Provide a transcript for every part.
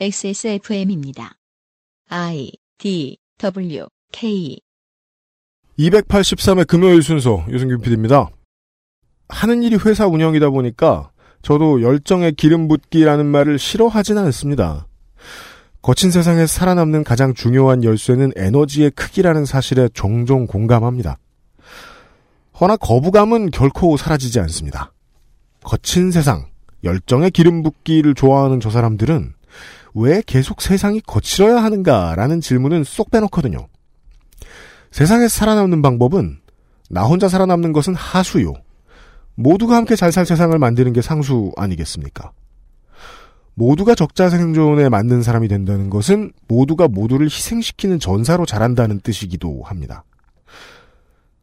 XSFM입니다. I D W K 283회 금요일 순서 유승균 PD입니다. 하는 일이 회사 운영이다 보니까 저도 열정의 기름 붓기라는 말을 싫어하진 않습니다. 거친 세상에 살아남는 가장 중요한 열쇠는 에너지의 크기라는 사실에 종종 공감합니다. 허나 거부감은 결코 사라지지 않습니다. 거친 세상, 열정의 기름 붓기를 좋아하는 저 사람들은 왜 계속 세상이 거칠어야 하는가라는 질문은 쏙 빼놓거든요. 세상에 살아남는 방법은 나 혼자 살아남는 것은 하수요. 모두가 함께 잘 살 세상을 만드는 게 상수 아니겠습니까? 모두가 적자 생존에 맞는 사람이 된다는 것은 모두가 모두를 희생시키는 전사로 자란다는 뜻이기도 합니다.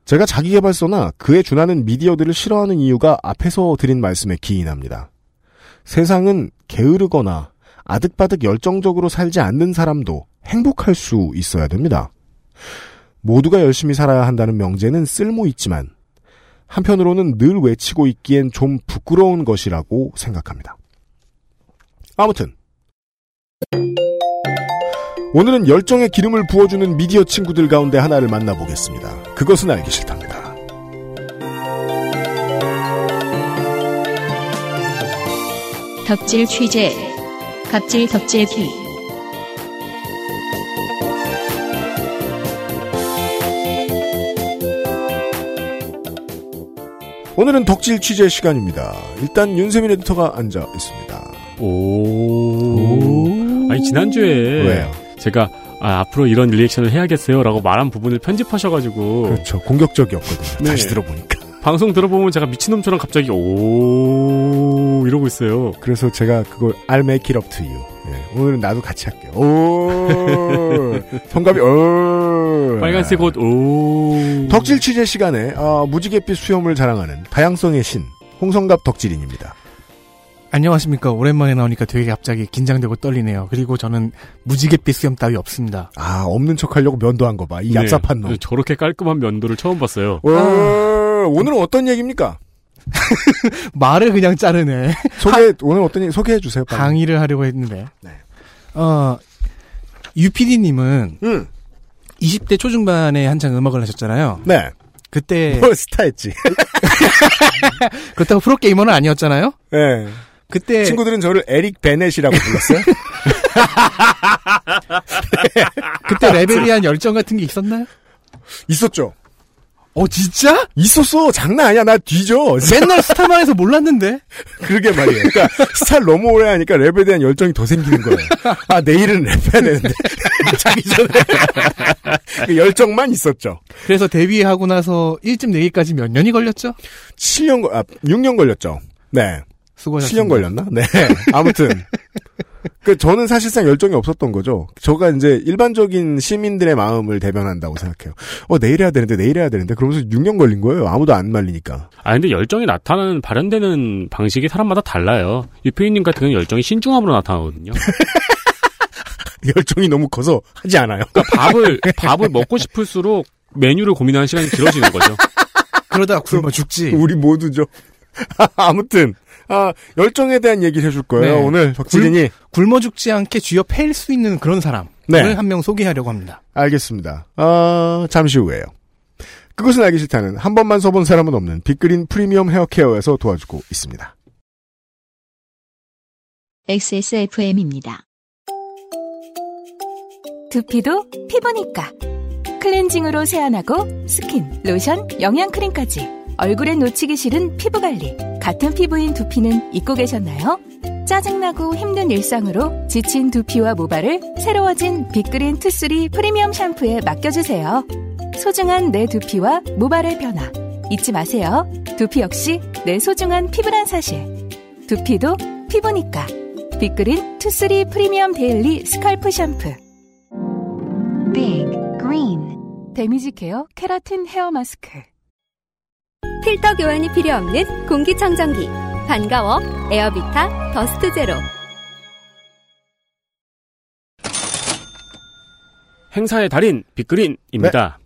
제가 자기개발서나 그에 준하는 미디어들을 싫어하는 이유가 앞에서 드린 말씀에 기인합니다. 세상은 게으르거나 아득바득 열정적으로 살지 않는 사람도 행복할 수 있어야 됩니다. 모두가 열심히 살아야 한다는 명제는 쓸모 있지만 한편으로는 늘 외치고 있기엔 좀 부끄러운 것이라고 생각합니다. 아무튼 오늘은 열정의 기름을 부어주는 미디어 친구들 가운데 하나를 만나보겠습니다. 그것은 알기 싫답니다. 덕질 취재 갑질 덕질기 오늘은 덕질 취재 시간입니다. 일단 윤세민 에디터가 앉아 있습니다. 오. 아니 지난주에 왜요? 제가 아, 앞으로 이런 리액션을 해야겠어요라고 말한 부분을 편집하셔가지고 그렇죠. 공격적이었거든요. 네. 다시 들어보니까. 방송 들어보면 제가 미친놈처럼 갑자기 오 이러고 있어요. 그래서 제가 그걸 I'll make it up to you. 예, 오늘은 나도 같이 할게요. 오. 성갑이 오. 빨간색 옷 오. 덕질 취재 시간에 어, 무지갯빛 수염을 자랑하는 다양성의 신 홍성갑 덕질인입니다. 안녕하십니까. 오랜만에 나오니까 되게 갑자기 긴장되고 떨리네요. 그리고 저는 무지갯빛 수염 따위 없습니다. 아 없는 척 하려고 면도한 거 봐. 이 네. 얍삽한 놈. 저렇게 깔끔한 면도를 처음 봤어요. 오, 오늘은 어떤 얘기입니까? 말을 그냥 자르네. 소개 오늘 어떤 얘기 소개해 주세요. 빨리. 강의를 하려고 했는데. 네. 어, 유PD님은 응. 20대 초중반에 한창 음악을 하셨잖아요. 네. 그때, 뭘 스타했지. 그렇다고 프로 게이머는 아니었잖아요? 네. 그때, 친구들은 저를 에릭 베넷이라고 불렀어요. 그때 랩에 대한 열정 같은 게 있었나요? 있었죠. 어, 진짜? 있었어. 장난 아니야. 나 뒤져. 맨날 스타만 해서 몰랐는데? 그러게 말이에요. 그러니까 스타를 너무 오래 하니까 랩에 대한 열정이 더 생기는 거예요. 아 내일은 랩해야 되는데 자기 전에 그 열정만 있었죠. 그래서 데뷔하고 나서 1집 내기까지 몇 년이 걸렸죠? 7년 걸- 아 6년 걸렸죠. 네. 수고하셨습니다. 7년 걸렸나? 네. 아무튼 그 저는 사실상 열정이 없었던 거죠. 저가 이제 일반적인 시민들의 마음을 대변한다고 생각해요. 어 내일 해야 되는데 내일 해야 되는데 그러면서 6년 걸린 거예요. 아무도 안 말리니까. 아 근데 열정이 나타나는 발현되는 방식이 사람마다 달라요. 유표인님 같은 경우는 열정이 신중함으로 나타나거든요. 열정이 너무 커서 하지 않아요. 그러니까 밥을 밥을 먹고 싶을수록 메뉴를 고민하는 시간이 길어지는 거죠. 그러다 굶어 죽지. 우리 모두죠. 아무튼 아 열정에 대한 얘기를 해줄 거예요. 네. 오늘 덕질인이 굶어 죽지 않게 쥐어 팰 수 있는 그런 사람을 네. 한명 소개하려고 합니다. 알겠습니다. 아 잠시 후에요. 그것은 알기 싫다는 한 번만 써본 사람은 없는 빅그린 프리미엄 헤어케어에서 도와주고 있습니다. XSFM입니다. 두피도 피부니까 클렌징으로 세안하고 스킨, 로션, 영양크림까지 얼굴에 놓치기 싫은 피부관리. 같은 피부인 두피는 잊고 계셨나요? 짜증나고 힘든 일상으로 지친 두피와 모발을 새로워진 빅그린 투쓰리 프리미엄 샴푸에 맡겨주세요. 소중한 내 두피와 모발의 변화. 잊지 마세요. 두피 역시 내 소중한 피부란 사실. 두피도 피부니까. 빅그린 투쓰리 프리미엄 daily scalp 샴푸. Big Green. damage care 케라틴 헤어 마스크 필터 교환이 필요 없는 공기청정기. 반가워. 에어비타 더스트 제로. 행사의 달인 빅그린입니다.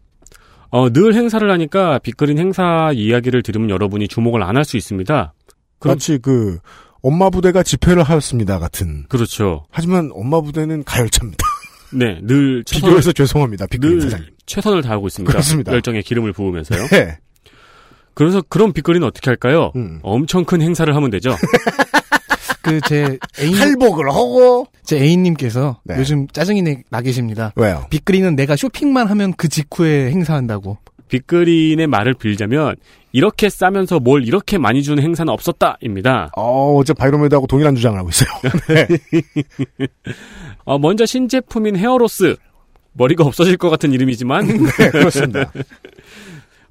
어, 늘 행사를 하니까 빅그린 행사 이야기를 들으면 여러분이 주목을 안 할 수 있습니다. 그럼 마치 그 엄마 부대가 집회를 하였습니다 같은. 그렇죠. 하지만 엄마 부대는 가열차입니다. 네, 늘 최선을, 비교해서 죄송합니다. 빅그린 늘 사장님. 최선을 다하고 있습니다. 그렇습니다. 열정에 기름을 부으면서요. 네. 그래서 그런 빅그린은 어떻게 할까요? 음. 엄청 큰 행사를 하면 되죠. 그 제 애인 할복을 하고 제 애인님께서 네. 요즘 짜증이 내- 나 계십니다. 왜요? 빅그린은 내가 쇼핑만 하면 그 직후에 행사한다고. 빅그린의 말을 빌자면 이렇게 싸면서 뭘 이렇게 많이 주는 행사는 없었다입니다. 어, 어제 바이로메드하고 동일한 주장을 하고 있어요. 어, 먼저 신제품인 헤어로스 머리가 없어질 것 같은 이름이지만 네, 그렇습니다.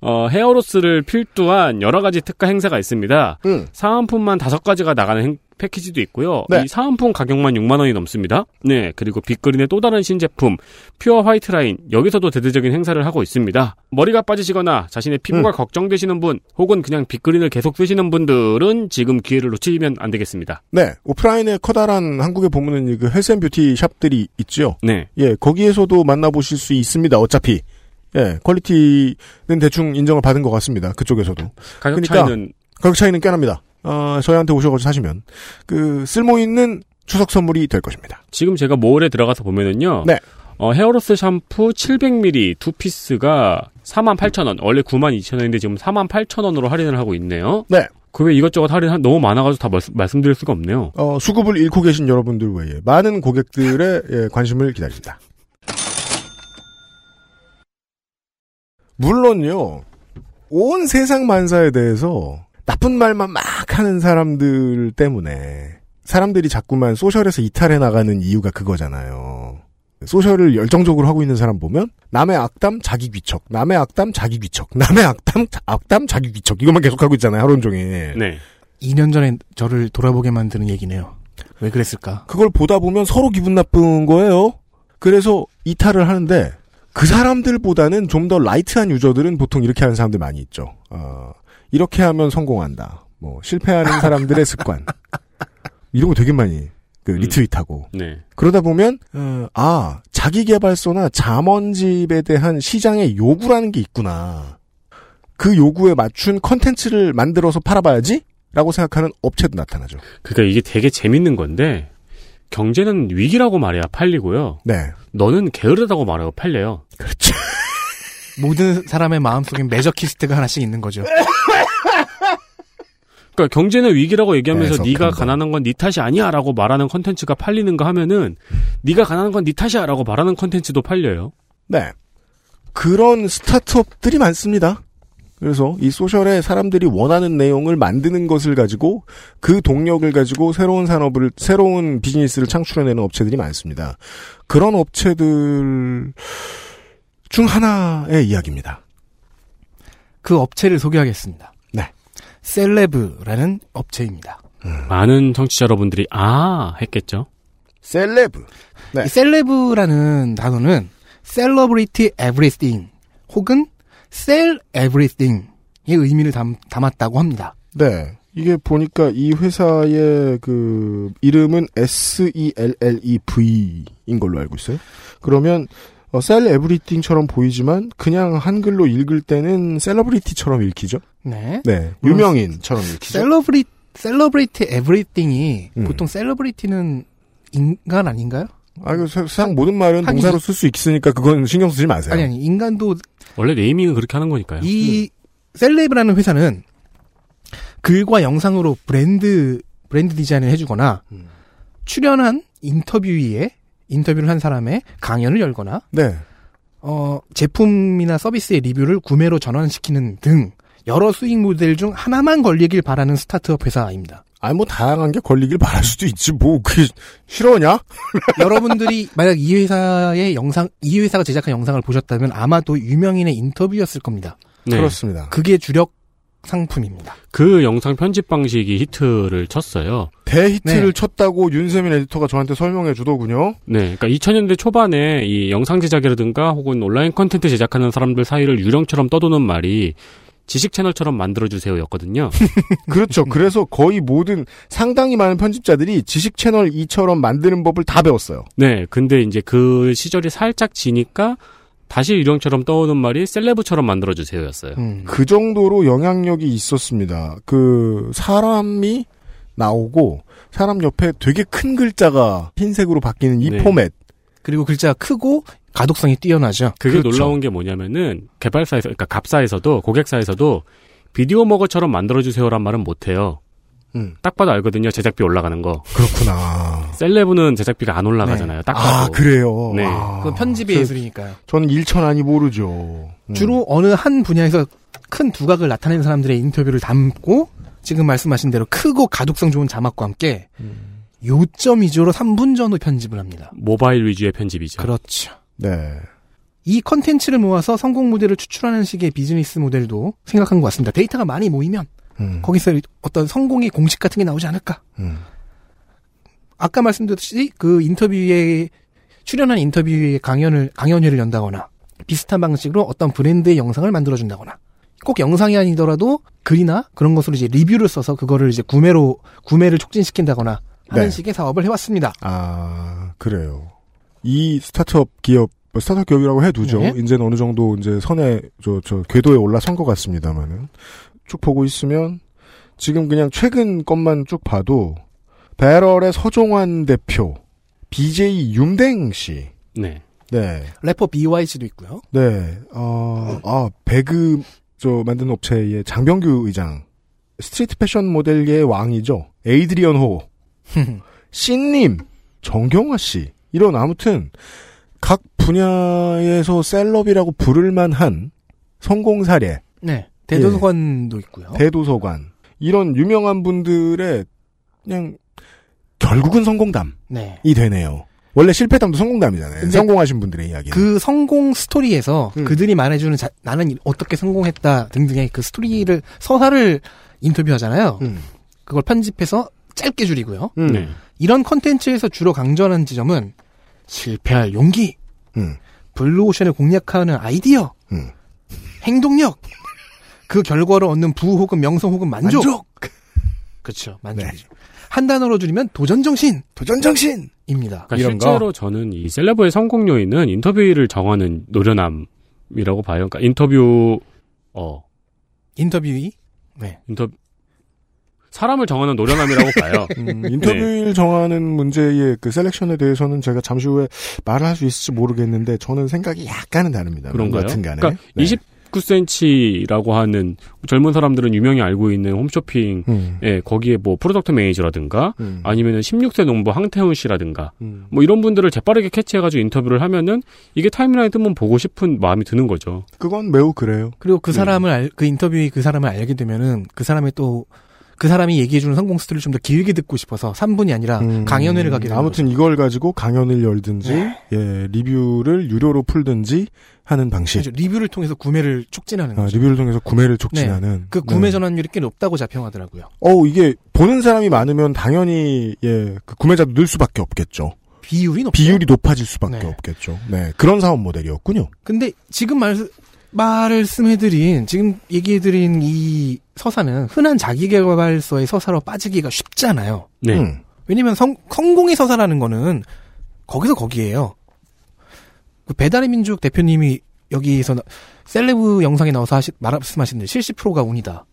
어, 헤어로스를 필두한 여러 가지 특가 행사가 있습니다. 음. 사은품만 다섯 가지가 나가는 행- 패키지도 있고요. 네. 이 사은품 가격만 6만 원이 넘습니다. 네, 그리고 빅그린의 또 다른 신제품 pure white 라인 여기서도 대대적인 행사를 하고 있습니다. 머리가 빠지시거나 자신의 피부가 음. 걱정되시는 분 혹은 그냥 빅그린을 계속 쓰시는 분들은 지금 기회를 놓치면 안 되겠습니다. 네, 오프라인에 커다란 한국에 보면은 그 health and beauty shop들이 있죠. 네, 예, 거기에서도 만나보실 수 있습니다. 어차피. 예, quality는 대충 인정을 받은 것 같습니다. 그쪽에서도. 가격 그러니까 차이는 가격 차이는 꽤 납니다. 어, 저희한테 오셔가지고 사시면 그 쓸모 있는 추석 선물이 될 것입니다. 지금 제가 몰에 들어가서 보면은요. 네. 어, 헤어로스 샴푸 700ml 두 피스가 48,000원. 원래 92,000원인데 지금 48,000원으로 할인을 하고 있네요. 네. 그 외 이것저것 할인 한- 너무 많아가지고 다 말씀, 말씀드릴 수가 없네요. 어, 수급을 잃고 계신 여러분들 외에 많은 고객들의 예, 관심을 기다립니다. 물론요, 온 세상 만사에 대해서 나쁜 말만 막 하는 사람들 때문에 사람들이 자꾸만 social에서 이탈해 나가는 이유가 그거잖아요. social을 열정적으로 하고 있는 사람 보면 남의 악담 자기 귀척, 남의 악담 자기 귀척, 남의 악담 자- 악담 자기 귀척 이것만 계속 하고 있잖아요 하루 종일. 네. 2년 전에 저를 돌아보게 만드는 얘기네요. 왜 그랬을까? 그걸 보다 보면 서로 기분 나쁜 거예요. 그래서 이탈을 하는데 그 사람들보다는 좀 더 light한 user들은 보통 이렇게 하는 사람들 많이 있죠. 어, 이렇게 하면 성공한다. 뭐 실패하는 사람들의 습관 이런 거 되게 많이 그 음. 리트윗하고 네. 그러다 보면 어, 아 자기 개발서나 잠원집에 대한 시장의 요구라는 게 있구나. 그 요구에 맞춘 컨텐츠를 만들어서 팔아봐야지. 라고 생각하는 업체도 나타나죠. 그러니까 이게 되게 재밌는 건데 경제는 위기라고 말해야 팔리고요. 네. 너는 게으르다고 말하고 팔려요. 그렇죠. 모든 사람의 마음속엔 masochist가 하나씩 있는 거죠. 그러니까 경제는 위기라고 얘기하면서 네가 거. 가난한 건 네 탓이 아니야라고 말하는 컨텐츠가 팔리는가 하면은 네가 가난한 건 네 탓이야라고 말하는 컨텐츠도 팔려요. 네. 그런 스타트업들이 많습니다. 그래서 이 social에 사람들이 원하는 내용을 만드는 것을 가지고 그 동력을 가지고 새로운 산업을, 새로운 비즈니스를 창출해내는 업체들이 많습니다. 그런 업체들 중 하나의 이야기입니다. 그 업체를 소개하겠습니다. 네. 셀레브라는 업체입니다. 많은 청취자 여러분들이 아 했겠죠. 셀레브. 네. 이 셀레브라는 단어는 celebrity everything 혹은 sell everything의 의미를 담, 담았다고 합니다. 네. 이게 보니까 이 회사의 그 이름은 S-E-L-L-E-V인 걸로 알고 있어요. 그러면 어, sell everything처럼 보이지만 그냥 한글로 읽을 때는 celebrity처럼 읽히죠. 네. 네. 유명인처럼 읽히죠. 셀러브리 everything이 음. 보통 celebrity는 인간 아닌가요? 아, 그 세- 세상 모든 말은 하긴 동사로 이- 쓸수 있으니까 그건 신경 쓰지 마세요. 아니 아니 인간도 원래 naming은 그렇게 하는 거니까요. 이 셀레브라는 회사는 글과 영상으로 브랜드 브랜드 디자인을 해주거나 음. 출연한 인터뷰에 인터뷰를 한 사람의 강연을 열거나 네. 어, 제품이나 서비스의 리뷰를 구매로 전환시키는 등 여러 수익 모델 중 하나만 걸리길 바라는 스타트업 회사입니다. 아니 뭐 다양한 게 걸리길 바랄 수도 있지. 뭐 그게 싫어냐? 여러분들이 만약 이 회사의 영상, 이 회사가 제작한 영상을 보셨다면 아마도 유명인의 인터뷰였을 겁니다. 네. 그렇습니다. 그게 주력 상품입니다. 그 영상 편집 방식이 히트를 쳤어요. 대히트를 네. 쳤다고 윤세민 에디터가 저한테 설명해 주더군요. 네, 그러니까 2000년대 초반에 이 영상 제작이라든가 혹은 온라인 컨텐츠 제작하는 사람들 사이를 유령처럼 떠도는 말이 지식 채널처럼 만들어 주세요 였거든요. 그렇죠. 그래서 거의 모든 상당히 많은 편집자들이 지식 채널 2처럼 만드는 법을 다 배웠어요. 네, 근데 이제 그 시절이 살짝 지니까 다시 유령처럼 떠오는 말이 셀레브처럼 만들어 주세요 였어요. 음. 그 정도로 영향력이 있었습니다. 그 사람이 나오고 사람 옆에 되게 큰 글자가 흰색으로 바뀌는 이 네. 포맷. 그리고 글자가 크고 가독성이 뛰어나죠. 그게 그렇죠. 놀라운 게 뭐냐면은 개발사에서 그러니까 갑사에서도 고객사에서도 비디오 먹어처럼 만들어 주세요란 말은 못 해요. 음, 딱 봐도 알거든요. 제작비 올라가는 거. 그렇구나. 셀레브는 제작비가 안 올라가잖아요. 딱 아, 봐도. 그래요. 네. 아, 그건 편집의 저- 예술이니까요. 저는 일천하니 모르죠. 음. 주로 어느 한 분야에서 큰 두각을 나타내는 사람들의 인터뷰를 담고 지금 말씀하신 대로 크고 가독성 좋은 자막과 함께 음. 요점 위주로 3분 전후 편집을 합니다. 모바일 위주의 편집이죠. 그렇죠. 네. 이 컨텐츠를 모아서 성공 모델을 추출하는 식의 비즈니스 모델도 생각한 것 같습니다. 데이터가 많이 모이면 음, 거기서 어떤 성공의 공식 같은 게 나오지 않을까. 음. 아까 말씀드렸듯이 그 인터뷰에 출연한 인터뷰에 강연을 강연회를 연다거나 비슷한 방식으로 어떤 브랜드의 영상을 만들어 준다거나 꼭 영상이 아니더라도 글이나 그런 것으로 이제 리뷰를 써서 그거를 이제 구매로 구매를 촉진시킨다거나 하는 네. 식의 사업을 해왔습니다. 아, 그래요. 이 스타트업 기업, 뭐 스타트업 기업이라고 해두죠. 네. 이제는 어느 정도 이제 선에, 저, 저, 궤도에 올라선 것 같습니다만은. 쭉 보고 있으면, 지금 그냥 최근 것만 쭉 봐도, 배럴의 서종환 대표, BJ 윤댕 씨. 네. 네. 래퍼 BYG도 있고요. 네. 어, 아, 배그, 저, 만드는 업체의 장병규 의장. 스트리트 패션 모델계의 왕이죠. 에이드리언 호. 씬님, 정경화 씨, 이런 아무튼 각 분야에서 celeb이라고 부를 만한 성공 사례, 네. 대도서관도 있고요. 대도서관 이런 유명한 분들의 그냥 결국은 성공담이 네. 되네요. 원래 실패담도 성공담이잖아요. 성공하신 분들의 이야기. 그 성공 스토리에서 음. 그들이 말해주는 자- 나는 어떻게 성공했다 등등의 그 스토리를 서사를 인터뷰하잖아요. 음. 그걸 편집해서 짧게 줄이고요. 음. 네. 이런 컨텐츠에서 주로 강조하는 지점은 실패할 용기, 음. 블루오션을 공략하는 아이디어, 음. 행동력, 그 결과로 얻는 부호 혹은 명성 혹은 만족. 그렇죠. 만족이죠. 한 단어로 줄이면 도전정신입니다. 도전정신. 그러니까 이런 거? 실제로 저는 이 셀레브의 성공 요인은 인터뷰를 정하는 노련함이라고 봐요. 그러니까 인터뷰 어 interviewee. 네. 인터뷰 사람을 정하는 노련함이라고 봐요. 음, 인터뷰를 정하는 문제의 그 selection에 대해서는 제가 잠시 후에 말을 할 수 있을지 모르겠는데 저는 생각이 약간은 다릅니다. 그런가요? 여튼간에. 그러니까 네. 29cm라고 하는 젊은 사람들은 유명히 알고 있는 홈쇼핑 음, 예, 거기에 뭐 product manager라든가 음, 아니면은 16세 농부 황태훈 씨라든가 음. 뭐 이런 분들을 재빠르게 catch해가지고 인터뷰를 하면은 이게 timeline 뜨면 보고 싶은 마음이 드는 거죠. 그건 매우 그래요. 그리고 그 음. 사람을 알, 그 인터뷰에 그 사람을 알게 되면은 그 사람의 또 그 사람이 얘기해주는 성공 스토리를 좀 더 길게 듣고 싶어서 3분이 아니라 음, 강연회를 가게 되는 아무튼 이걸 가지고 강연을 열든지 예, 리뷰를 유료로 풀든지 하는 방식. 거죠. 그렇죠. 리뷰를 통해서 구매를 촉진하는 아, 거죠. 리뷰를 통해서 구매를 촉진하는. 그 구매 네. 전환율이 꽤 높다고 자평하더라고요. 어 이게 보는 사람이 많으면 당연히 예, 그 구매자도 늘 수밖에 없겠죠. 비율이 높죠. 비율이 높아질 수밖에 네. 없겠죠. 네, 그런 사업 모델이었군요. 근데 지금 말, 말씀해드린, 지금 얘기해드린 이 서사는 흔한 자기개발서의 서사로 빠지기가 쉽잖아요. 네. 음. 왜냐면 성, 성공의 서사라는 거는 거기서 거기에요. 그 배달의 민족 대표님이 여기서 나- 셀레브 영상에 나와서 하시, 말씀하시는데 70%가 운이다.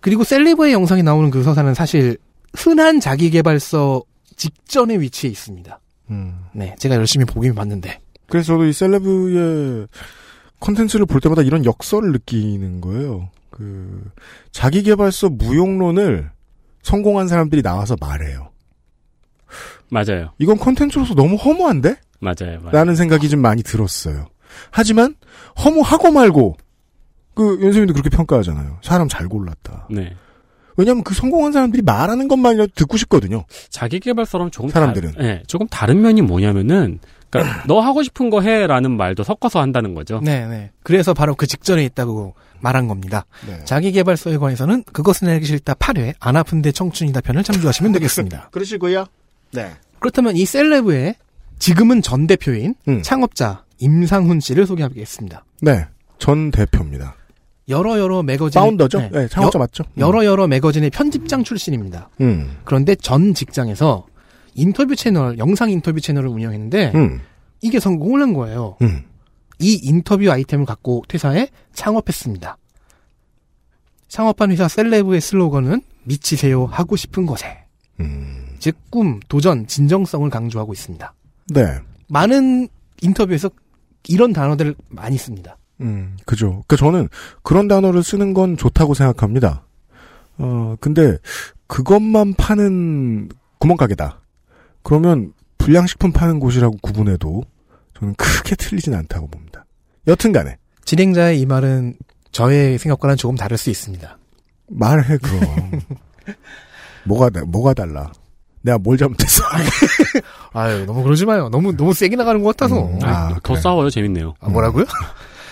그리고 셀레브의 영상에 나오는 그 서사는 사실 흔한 자기개발서 직전에 위치해 있습니다. 음. 네, 제가 열심히 보긴 봤는데. 그래서 저도 이 셀레브의 컨텐츠를 볼 때마다 이런 역설을 느끼는 거예요. 그 자기개발서 무용론을 성공한 사람들이 나와서 말해요. 맞아요. 이건 컨텐츠로서 너무 허무한데? 맞아요. 맞아요. 라는 생각이 좀 많이 들었어요. 하지만 허무하고 말고 그 윤세민도 그렇게 평가하잖아요. 사람 잘 골랐다. 네. 왜냐하면 그 성공한 사람들이 말하는 것만이라도 듣고 싶거든요. 자기 개발서랑 조금 사람들은. 다, 예, 조금 다른 면이 뭐냐면은 그러니까 너 하고 싶은 거 해라는 말도 섞어서 한다는 거죠. 네, 네. 그래서 바로 그 직전에 있다고 말한 겁니다. 네. 자기개발서에 관해서는 그것은 알기 싫다 8회 안 아픈데 청춘이다 편을 참조하시면 되겠습니다. 그러시고요. 네. 그렇다면 이 셀레브의 지금은 전 대표인 음. 창업자 임상훈 씨를 소개하겠습니다. 네. 전 대표입니다. 여러 여러 매거진 파운더죠? 네, 창업자 맞죠? 여, 러 여러 매거진의 편집장 출신입니다. 음. 그런데 전 직장에서 인터뷰 채널, 영상 인터뷰 채널을 운영했는데 음. 이게 성공을 한 거예요. 음. 이 인터뷰 아이템을 갖고 퇴사해 창업했습니다. 창업한 회사 셀레브의 슬로건은 미치세요 하고 싶은 것에 음. 즉 꿈, 도전, 진정성을 강조하고 있습니다. 네. 많은 인터뷰에서 이런 단어들을 많이 씁니다. 음, 그죠. 그 저는 그런 단어를 쓰는 건 좋다고 생각합니다. 어, 근데 그것만 파는 구멍가게다. 그러면 불량식품 파는 곳이라고 구분해도 저는 크게 틀리진 않다고 봅니다. 여튼 간에 진행자의 이 말은 저의 생각과는 조금 다를 수 있습니다. 말해 그럼. 뭐가 다- 뭐가 달라. 내가 뭘 잘못했어. 아유, 너무 그러지 마요. 너무, 너무 세게 나가는 것 같아서. 음, 아, 아, 더 그래. 싸워요. 재밌네요. 아, 뭐라고요?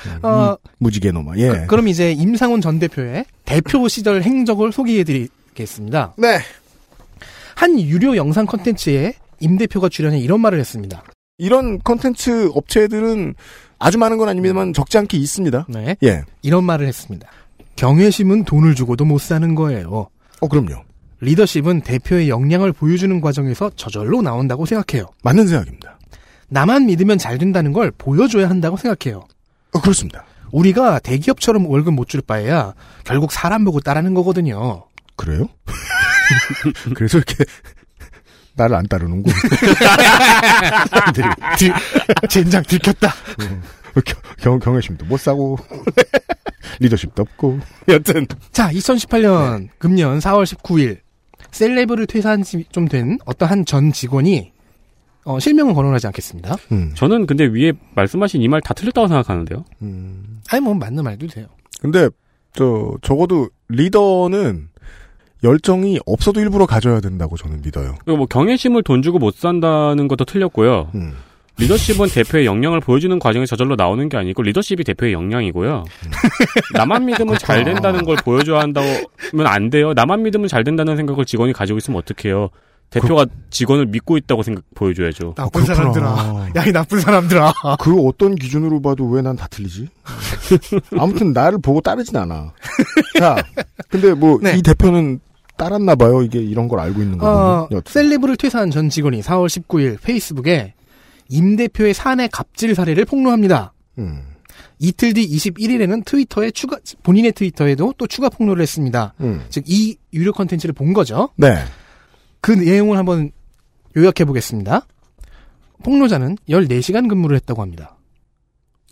음, 어, 무지개 놈아. 예. 그, 럼 이제 임상훈 전 대표의 대표 시절 행적을 소개해드리겠습니다. 네. 한 유료 영상 컨텐츠에 임 대표가 출연해 이런 말을 했습니다. 이런 컨텐츠 업체들은 아주 많은 건 아닙니다만 적지 않게 있습니다. 네. 예. 이런 말을 했습니다. 경외심은 돈을 주고도 못 사는 거예요. 어, 그럼요. 리더십은 대표의 역량을 보여주는 과정에서 저절로 나온다고 생각해요. 맞는 생각입니다. 나만 믿으면 잘 된다는 걸 보여줘야 한다고 생각해요. 어, 그렇습니다. 우리가 대기업처럼 월급 못 줄 바에야 결국 사람 보고 따르는 거거든요. 그래요? 그래서 이렇게 나를 안 따르는군. 젠장 들켰다. 경, 경외심도 못 사고 리더십도 없고 여튼 자, 2018년 금년 4월 19일 셀레브를 퇴사한 지 좀 된 어떤 한 전 직원이 어, 실명은 거론하지 않겠습니다. 음. 저는 근데 위에 말씀하신 이 말 다 틀렸다고 생각하는데요. 음. 아니 뭐 맞는 말도 돼요. 근데 저 적어도 리더는 열정이 없어도 일부러 가져야 된다고 저는 믿어요. 뭐 경외심을 돈 주고 못 산다는 것도 틀렸고요. 음. 리더십은 대표의 역량을 보여주는 과정에 저절로 나오는 게 아니고 리더십이 대표의 역량이고요. 나만 믿으면 잘 된다는 걸 보여줘야 한다면 안 돼요. 나만 믿으면 잘 된다는 생각을 직원이 가지고 있으면 어떡해요. 대표가 직원을 믿고 있다고 생각 보여줘야죠. 나쁜 어, 그렇구나. 사람들아. 야, 이 나쁜 사람들아. 그 어떤 기준으로 봐도 왜 난 다 틀리지? 아무튼 나를 보고 따르진 않아. 자, 근데 뭐이 네. 대표는 따랐나 봐요. 이게 이런 걸 알고 있는 어, 거거든요. 여튼. 셀레브를 퇴사한 전 직원이 4월 19일 페이스북에 임 대표의 사내 갑질 사례를 폭로합니다. 음. 이틀 뒤 21일에는 트위터에 추가 본인의 트위터에도 또 추가 폭로를 했습니다. 음. 즉이 유료 컨텐츠를 본 거죠. 네. 그 내용을 한번 요약해 보겠습니다. 폭로자는 14시간 근무를 했다고 합니다. 한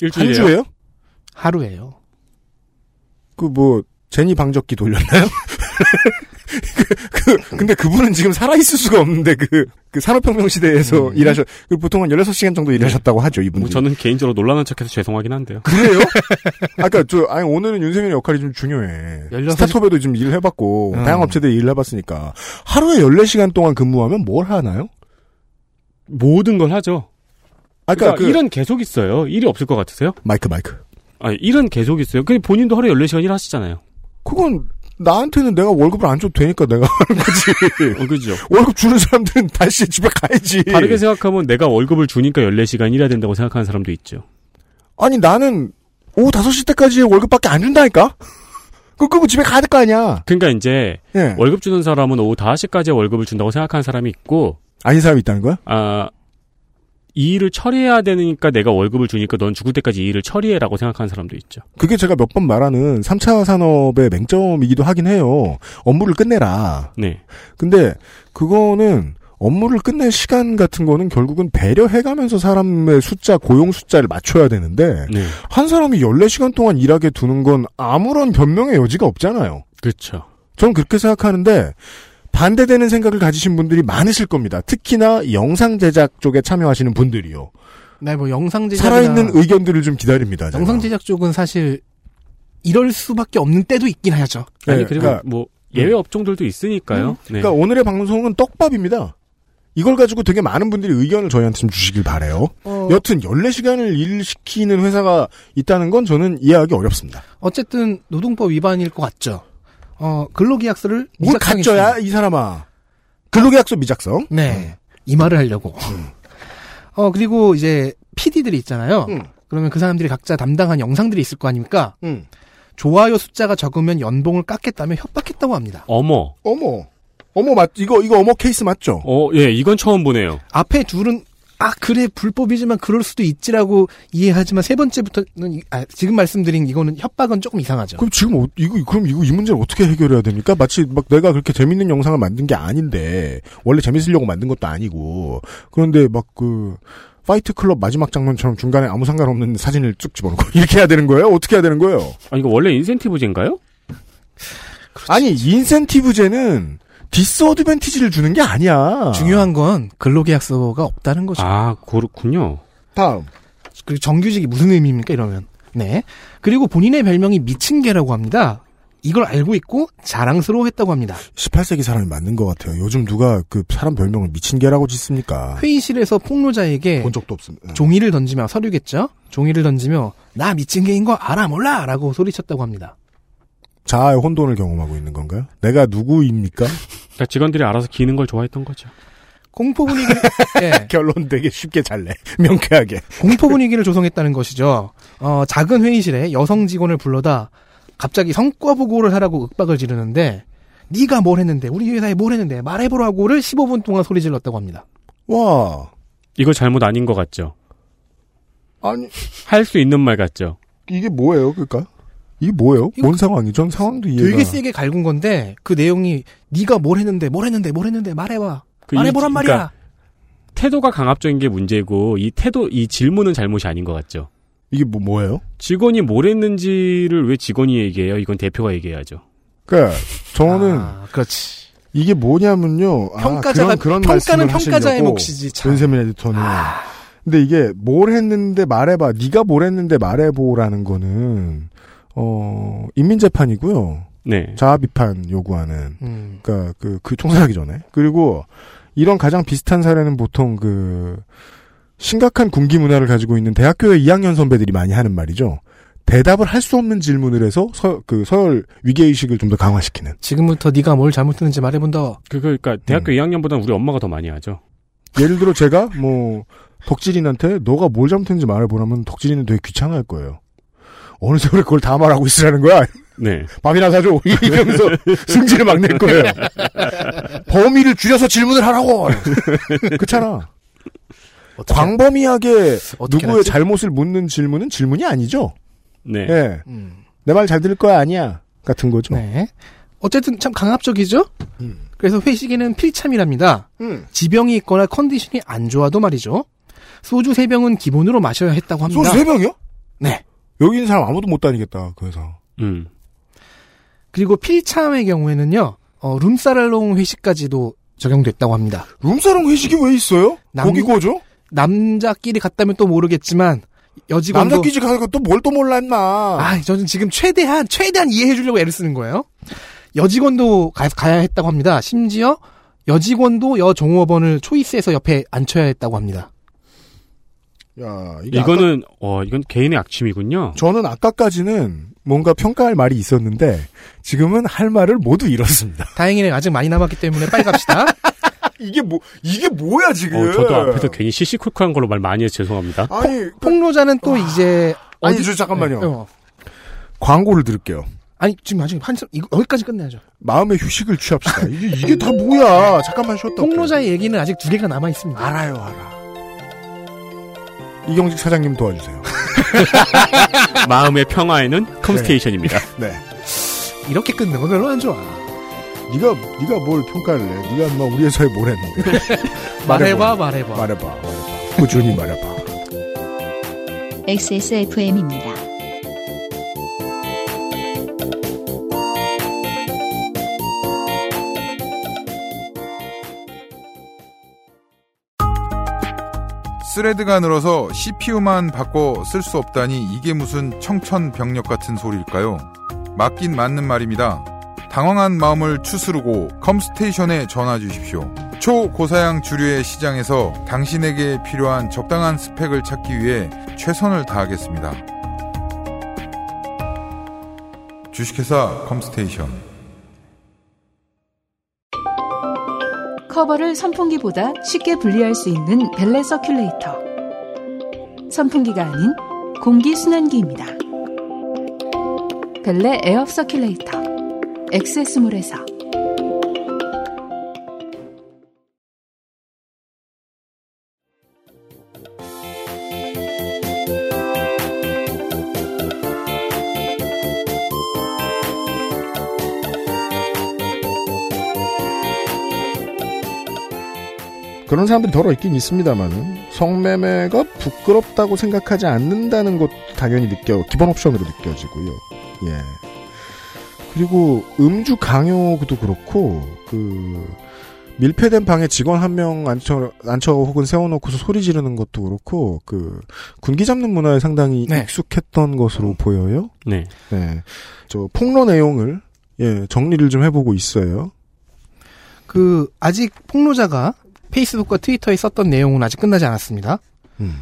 일주일이에요. 주예요? 하루에요. 그 뭐 제니 방적기 돌렸나요? 그, 그 근데 그분은 지금 살아 있을 수가 없는데 그, 그 산업혁명 시대에서 음. 일하셨 그 보통 한 16시간 정도 일하셨다고 하죠, 이분들. 뭐 저는 개인적으로 놀라는 척 해서 죄송하긴 한데요. 그래요? 아까 저 아니 오늘은 윤세민의 역할이 좀 중요해. 16 스타트업에도 좀 일을 해봤고 음. 다양한 업체들에 일을 해봤으니까 하루에 14시간 동안 근무하면 뭘 하나요? 모든 걸 하죠. 아까 그러니까 그 일은 계속 있어요. 일이 없을 것 같으세요? 마이크 마이크. 아니, 일은 계속 있어요. 그 본인도 하루에 14시간 일하시잖아요. 그건 나한테는 내가 월급을 안 줘도 되니까 내가 하는 거지. 어, 그죠. 월급 주는 사람들은 다시 집에 가야지. 다르게 생각하면 내가 월급을 주니까 14시간 일해야 된다고 생각하는 사람도 있죠. 아니 나는 오후 5시 때까지 월급밖에 안 준다니까? 그거 끄고 집에 가야 될 거 아니야. 그러니까 이제 예. 월급 주는 사람은 오후 5시까지 월급을 준다고 생각하는 사람이 있고 아닌 사람이 있다는 거야? 아, 이 일을 처리해야 되니까 내가 월급을 주니까 넌 죽을 때까지 이 일을 처리해라고 생각하는 사람도 있죠. 그게 제가 몇 번 말하는 3차 산업의 맹점이기도 하긴 해요. 업무를 끝내라. 네. 근데 그거는 업무를 끝낼 시간 같은 거는 결국은 배려해가면서 사람의 숫자, 고용 숫자를 맞춰야 되는데 네. 한 사람이 14시간 동안 일하게 두는 건 아무런 변명의 여지가 없잖아요. 그렇죠. 저는 그렇게 생각하는데 반대되는 생각을 가지신 분들이 많으실 겁니다. 특히나 영상 제작 쪽에 참여하시는 분들이요. 네, 뭐 영상 제작 살아있는 의견들을 좀 기다립니다. 제가. 영상 제작 쪽은 사실 이럴 수밖에 없는 때도 있긴 하죠. 아니 네, 그리고 그러니까, 뭐 예외 업종들도 있으니까요. 네. 그러니까 오늘의 방송은 떡밥입니다. 이걸 가지고 되게 많은 분들이 의견을 저희한테 좀 주시길 바래요. 어, 여튼 14시간을 일시키는 회사가 있다는 건 저는 이해하기 어렵습니다. 어쨌든 노동법 위반일 것 같죠. 어, 근로계약서를 뭘. 가짜야 이 사람아. 근로계약서 미작성. 네. 이 말을 하려고. 어, 그리고 이제 PD들이 있잖아요. 음. 그러면 그 사람들이 각자 담당한 영상들이 있을 거 아닙니까? 음. 좋아요 숫자가 적으면 연봉을 깎겠다며 협박했다고 합니다. 어머. 어머. 어머 맞 이거 이거 어머 케이스 맞죠? 어, 예, 이건 처음 보네요. 앞에 둘은 아 그래 불법이지만 그럴 수도 있지라고 이해하지만 세 번째부터는 이- 아, 지금 말씀드린 이거는 협박은 조금 이상하죠. 그럼 지금 어- 이거 그럼 이거 이 문제를 어떻게 해결해야 됩니까? 마치 막 내가 그렇게 재밌는 영상을 만든 게 아닌데 원래 재밌으려고 만든 것도 아니고 그런데 막 그 파이트 클럽 마지막 장면처럼 중간에 아무 상관없는 사진을 쭉 집어넣고 이렇게 해야 되는 거예요? 어떻게 해야 되는 거예요? 아 이거 원래 인센티브제인가요? 아니 인센티브제는 디스어드밴티지를 주는 게 아니야. 중요한 건 근로계약서가 없다는 거죠. 아 그렇군요. 다음 그리고 정규직이 무슨 의미입니까 이러면 네 그리고 본인의 별명이 미친 개라고 합니다 이걸 알고 있고 자랑스러워 했다고 합니다 18세기 사람이 맞는 것 같아요. 요즘 누가 그 사람 별명을 미친 개라고 짓습니까? 회의실에서 폭로자에게 본 적도 없습니다. 종이를 던지며 서류겠죠 종이를 던지며 나 미친 개인 거 알아 몰라 라고 소리쳤다고 합니다 자아의 혼돈을 경험하고 있는 건가요? 내가 누구입니까? 그러니까 직원들이 알아서 기는 걸 좋아했던 거죠. 공포 분위기 예, 결론 되게 쉽게 잘내. 명쾌하게. 공포 분위기를 조성했다는 것이죠 어, 작은 회의실에 여성 직원을 불러다 갑자기 성과 보고를 하라고 윽박을 지르는데 네가 뭘 했는데 우리 회사에 뭘 했는데 말해보라고를 15분 동안 소리 질렀다고 합니다 와. 이거 잘못 아닌 것 같죠? 아니, 할 수 있는 말 같죠? 이게 뭐예요, 그니까? 이게 뭐예요? 이거 뭔 상황이죠? 전 상황도 이해가. 되게 세게 갈군 건데 그 내용이 네가 뭘 했는데 뭘 했는데 뭘 했는데 말해봐 그 말해보란 이- 말이야 그러니까 태도가 강압적인 게 문제고 이 태도 이 질문은 잘못이 아닌 것 같죠. 이게 뭐, 뭐예요? 직원이 뭘 했는지를 왜 직원이 얘기해요? 이건 대표가 얘기해야죠. 그니까, 저는, 아, 그렇지 이게 뭐냐면요. 아, 평가자가 그런, 그런 평가는 평가자의 몫이지 참. 윤세민 에디터는. 근데 이게 뭘 했는데 말해봐. 네가 뭘 했는데 말해보라는 거는 어 인민재판이고요. 네. 자아 비판 요구하는. 음. 그러니까 그, 그 총살하기 전에. 그리고 이런 가장 비슷한 사례는 보통 그 심각한 군기 문화를 가지고 있는 대학교의 2학년 선배들이 많이 하는 말이죠. 대답을 할 수 없는 질문을 해서 서, 그 서열 위계 의식을 좀 더 강화시키는. 지금부터 네가 뭘 잘못했는지 말해본다 그, 그, 그니까, 대학교 2학년보다는 우리 엄마가 더 많이 하죠. 예를 들어 제가 뭐 덕질인한테 너가 뭘 잘못했는지 말해보라면 덕질인은 되게 귀찮아할 거예요. 어느 세월에 그걸 다 말하고 있으라는 거야. 네. 밥이나 사줘. 이러면서 승질을 막 낼 거예요. 범위를 줄여서 질문을 하라고. 그렇잖아. 어떻게 광범위하게 어떻게 누구의 알았지? 잘못을 묻는 질문은 질문이 아니죠. 네. 예. 음. 내말 잘 들을 거야 아니야. 같은 거죠. 네 어쨌든 참 강압적이죠 음. 그래서 회식에는 필참이랍니다 음. 지병이 있거나 컨디션이 안 좋아도 말이죠 소주 세병은 기본으로 마셔야 했다고 합니다 소주 세 병이요? 네 여기 있는 사람 아무도 못 다니겠다. 그 회사. 음. 그리고 필참의 경우에는요 어, 룸사랄롱 회식까지도 적용됐다고 합니다 룸사롱 회식이 왜 있어요? 남- 거기 거죠? 남자끼리 갔다면 또 모르겠지만 여직원도 남자끼리 가서 또 뭘 또 몰라 임마. 아, 저는 지금 최대한 최대한 이해해 주려고 애를 쓰는 거예요. 여직원도 가, 가야 했다고 합니다. 심지어 여직원도 여종업원을 초이스해서 옆에 앉혀야 했다고 합니다. 야, 이게 이거는, 어, 이건 개인의 악취미군요. 아까- 저는 아까까지는 뭔가 평가할 말이 있었는데 지금은 할 말을 모두 잃었습니다. 다행히는 아직 많이 남았기 때문에 빨리 갑시다. 이게 뭐 이게 뭐야 지금? 어, 저도 앞에서 괜히 시시콜콜한 걸로 말 많이 해서 죄송합니다. 아니 폭로자는 또 이제 아니 어디- 저 잠깐만요. 어. 광고를 들을게요. 아니 지금 아직 한 이거 여기까지 끝내야죠. 마음의 휴식을 취합시다. 이게 이게 다 뭐야? 잠깐만 쉬었다. 폭로자의 얘기는 아직 두 개가 남아 있습니다. 알아요, 알아. 이경직 사장님 도와주세요. 마음의 평화에는 컴스테이션입니다. 네. 이렇게 끊는 거 별로 안 좋아. 네가 네가 뭘 평가를 해? 네가 막 우리 회사에 뭘 했는데? 말해봐, 말해봐. 말해봐, 말해봐. 꾸준히 말해봐. XSFM입니다. 스레드가 늘어서 CPU만 바꿔 쓸 수 없다니 이게 무슨 청천벽력 같은 소리일까요? 맞긴 맞는 말입니다. 당황한 마음을 추스르고 컴스테이션에 전화 주십시오. 초고사양 주류의 시장에서 당신에게 필요한 적당한 스펙을 찾기 위해 최선을 다하겠습니다. 주식회사 컴스테이션 커버를 선풍기보다 쉽게 분리할 수 있는 벨레 서큘레이터. 선풍기가 아닌 공기 순환기입니다. 벨레 에어 서큘레이터. 엑세스몰에서 그런 사람들이 더러 있긴 있습니다만은 성매매가 부끄럽다고 생각하지 않는다는 것 당연히 느껴 기본 옵션으로 느껴지고요. 예. 그리고 음주 강요도 그렇고 그 밀폐된 방에 직원 한 명 앉혀 앉혀 혹은 세워놓고서 소리 지르는 것도 그렇고 그 군기 잡는 문화에 상당히 네. 익숙했던 것으로 보여요. 네. 네. 저 폭로 내용을 예, 정리를 좀 해보고 있어요. 그 아직 폭로자가 페이스북과 트위터에 썼던 내용은 아직 끝나지 않았습니다. 음.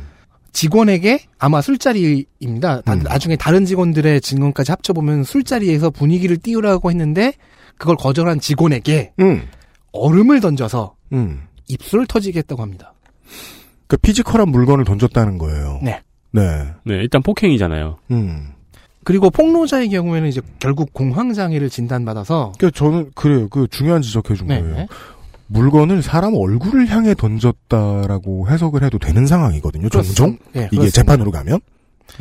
직원에게 아마 술자리입니다. 다- 음. 나중에 다른 직원들의 증언까지 합쳐보면 술자리에서 분위기를 띄우라고 했는데 그걸 거절한 직원에게 음. 얼음을 던져서 음. 입술을 터지게 했다고 합니다. 그 physical한 물건을 던졌다는 거예요. 네. 네. 네, 일단 폭행이잖아요. 음. 그리고 폭로자의 경우에는 이제 결국 공황장애를 진단받아서 그 저는 그래요. 그 중요한 지적해 준 네. 거예요. 물건을 사람 얼굴을 향해 던졌다라고 해석을 해도 되는 상황이거든요. 종종 예, 이게 그렇습니다. 재판으로 가면.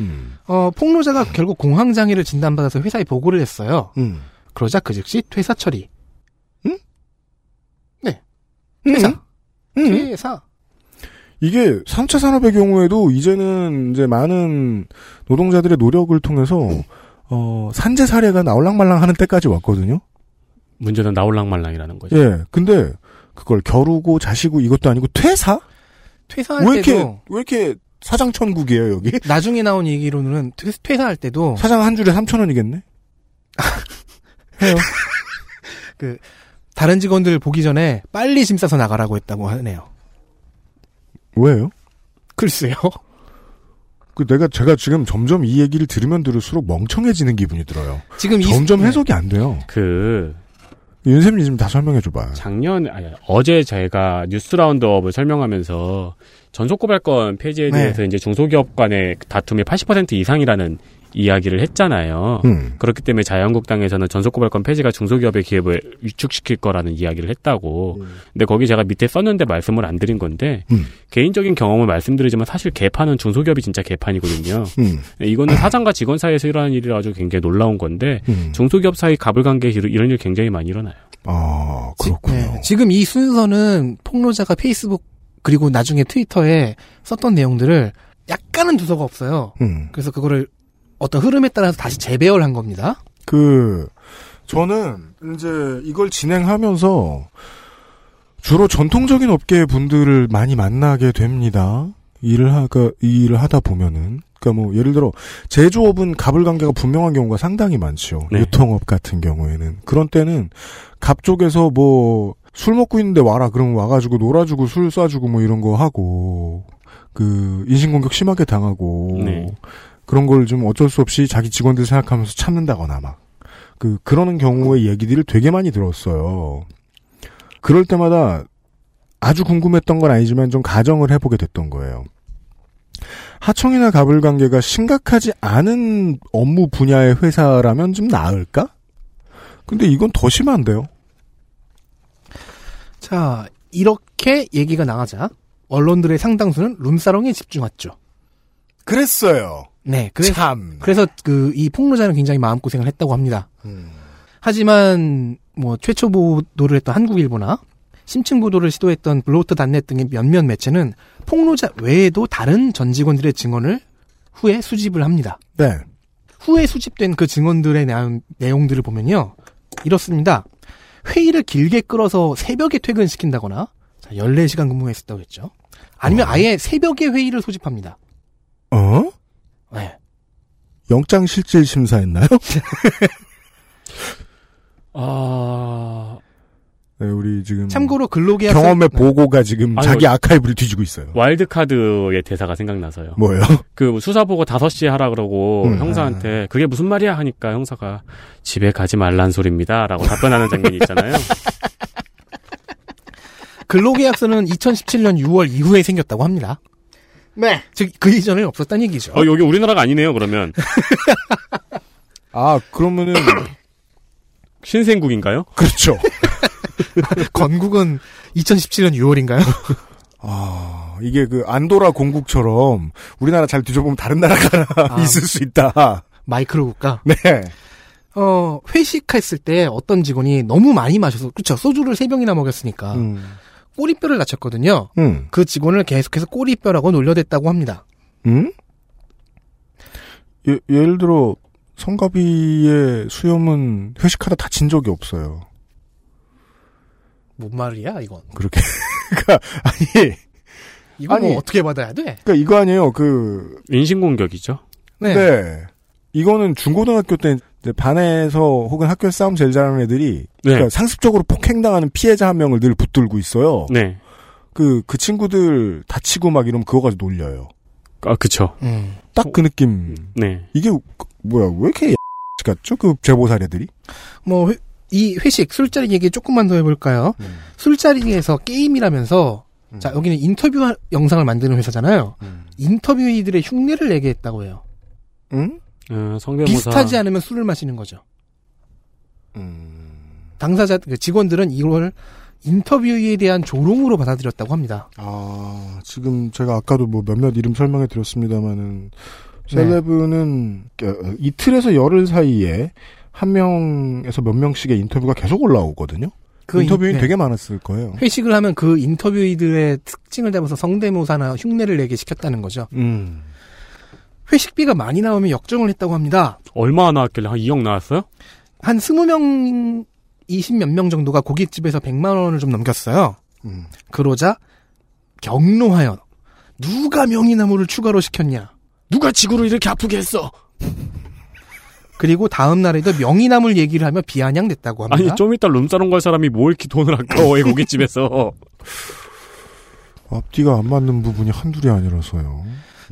음. 어, 폭로자가 결국 공황장애를 진단받아서 회사에 보고를 했어요. 음. 그러자 그 즉시 퇴사 처리. 응? 네. 퇴사. 음. 퇴사. 이게 3차 산업의 경우에도 이제는 이제 많은 노동자들의 노력을 통해서 어, 산재 사례가 나올랑말랑 하는 때까지 왔거든요. 문제는 나올랑말랑이라는 거죠. 예. 근데 그걸 겨루고 자시고 이것도 아니고 퇴사? 퇴사할 왜 이렇게 때도 왜 이렇게 사장 천국이에요, 여기? 나중에 나온 얘기로는 퇴- 퇴사할 때도 사장 한 줄에 3천 원이겠네. 해요. 다른 직원들 보기 전에 빨리 짐 싸서 나가라고 했다고 하네요. 왜요? 글쎄요. 그 내가 제가 지금 점점 이 얘기를 들으면 들을수록 멍청해지는 기분이 들어요. 지금 이 점점 네. 해석이 안 돼요. 그 윤세민이 좀 다 설명해 줘봐. 작년 아니 어제 제가 뉴스 라운드업을 설명하면서 전속고발권 폐지에 네. 대해서 이제 중소기업 간의 다툼이 80% 이상이라는 이야기를 했잖아요. 음. 그렇기 때문에 자유한국당에서는 전속고발권 폐지가 중소기업의 기업을 위축시킬 거라는 이야기를 했다고. 근데 거기 제가 밑에 썼는데 말씀을 안 드린 건데 음. 개인적인 경험을 말씀드리지만 사실 개판은 중소기업이 진짜 개판이거든요. 음. 이거는 사장과 직원 사이에서 일어나는 일이라 아주 굉장히 놀라운 건데 음. 중소기업 사이 가불관계 이런 일 굉장히 많이 일어나요. 아, 지- 그렇군요. 네, 지금 이 순서는 폭로자가 페이스북 그리고 나중에 트위터에 썼던 내용들을 약간은 두서가 없어요. 음. 그래서 그거를 어떤 흐름에 따라서 다시 재배열 한 겁니다. 그 저는 이제 이걸 진행하면서 주로 전통적인 업계의 분들을 많이 만나게 됩니다. 일을 하가 이 일을 하다 보면은 그러니까 뭐 예를 들어 제조업은 갑을 관계가 분명한 경우가 상당히 많죠. 네. 유통업 같은 경우에는 그런 때는 갑 쪽에서 뭐 술 먹고 있는데 와라 그러면 와가지고 놀아주고 술 쏴주고 뭐 이런 거 하고 그 인신공격 심하게 당하고 네. 그런 걸 좀 어쩔 수 없이 자기 직원들 생각하면서 참는다거나 막 그 그러는 경우의 얘기들을 되게 많이 들었어요. 그럴 때마다 아주 궁금했던 건 아니지만 좀 가정을 해보게 됐던 거예요. 하청이나 갑을 관계가 심각하지 않은 업무 분야의 회사라면 좀 나을까? 근데 이건 더 심한데요. 자, 이렇게 얘기가 나가자 언론들의 상당수는 룸사롱에 집중했죠. 그랬어요. 네, 그래서 참. 그래서 그 이 폭로자는 굉장히 마음고생을 했다고 합니다. 음. 하지만 뭐 최초 보도를 했던 한국일보나 심층 보도를 시도했던 블로터 단넷 등의 몇몇 매체는 폭로자 외에도 다른 전 직원들의 증언을 후에 수집을 합니다. 네. 후에 수집된 그 증언들의 내용, 내용들을 보면요. 이렇습니다. 회의를 길게 끌어서 새벽에 퇴근시킨다거나 자, 14시간 근무했었다고 했죠. 아니면 어. 아예 새벽에 회의를 소집합니다. 어? 네. 영장 실질 심사했나요? 아 네, 우리 지금 참고로 근로계약 경험의 보고가 지금 아니, 자기 아카이브를 뒤지고 있어요. 와일드카드의 대사가 생각나서요. 뭐예요? 그 수사 보고 5시에 하라 그러고 음. 형사한테 그게 무슨 말이야 하니까 형사가 집에 가지 말란 소리입니다라고 답변하는 장면이 있잖아요. 근로계약서는 2017년 6월 이후에 생겼다고 합니다. 네. 즉, 그 이전에 없었다는 얘기죠. 어 여기 우리나라가 아니네요. 그러면 아, 그러면은 신생국인가요? 그렇죠. 건국은 2017년 6월인가요? 아, 이게 그 안도라 공국처럼 우리나라 잘 뒤져보면 다른 나라가 아. 있을 수 있다. 마이크로 국가. 네. 어, 회식했을 때 어떤 직원이 너무 많이 마셔서, 그쵸, 소주를 3병이나 먹였으니까, 음. 꼬리뼈를 다쳤거든요. 음. 그 직원을 계속해서 꼬리뼈라고 놀려댔다고 합니다. 음? 예, 예를 들어 성가비의 수염은 회식하다 다친 적이 없어요. 뭔 말이야 이건? 그렇게 그러니까 아니 이거 아니. 뭐 어떻게 받아야 돼? 그러니까 이거 아니에요. 그 인신공격이죠. 네. 네. 이거는 중고등학교 때 반에서 혹은 학교에서 싸움 제일 잘하는 애들이 네. 그러니까 상습적으로 폭행당하는 피해자 한 명을 늘 붙들고 있어요. 네. 그, 그 친구들 다치고 막 이러면 그거 가지고 놀려요. 아, 그쵸. 음. 딱그 느낌. 네. 이게, 뭐야, 왜 이렇게 같죠? 그 제보 사례들이? 뭐, 회- 이 회식, 술자리 얘기 조금만 더 해볼까요? 술자리에서 게임이라면서, 자, 여기는 인터뷰 하- 영상을 만드는 회사잖아요. 인터뷰이들의 흉내를 내게 했다고 해요. 응? 어, 성대모사. 비슷하지 않으면 술을 마시는 거죠. 당사자, 그 직원들은 이걸 인터뷰에 대한 조롱으로 받아들였다고 합니다. 아, 지금 제가 아까도 뭐 몇몇 이름 설명해 드렸습니다만은, 셀레브는 어, 이틀에서 열흘 사이에 한 명에서 몇 명씩의 인터뷰가 계속 올라오거든요? 그 인터뷰인 인- 네. 되게 많았을 거예요. 회식을 하면 그 인터뷰이들의 특징을 잡아서 성대모사나 흉내를 내게 시켰다는 거죠. 음. 회식비가 많이 나오면 역정을 했다고 합니다. 얼마나 나왔길래 한 2억 나왔어요? 한 20명, 20몇 명 정도가 고깃집에서 100만 원을 좀 넘겼어요. 음. 그러자 경로하여 누가 명이나무를 추가로 시켰냐. 누가 지구를 이렇게 아프게 했어? 그리고 다음 날에도 명이나물 얘기를 하며 비아냥댔다고 합니다. 아니, 좀 이따 룸사롱 갈 사람이 뭐 이렇게 돈을 아까워해, 고깃집에서. 앞뒤가 안 맞는 부분이 한둘이 아니라서요.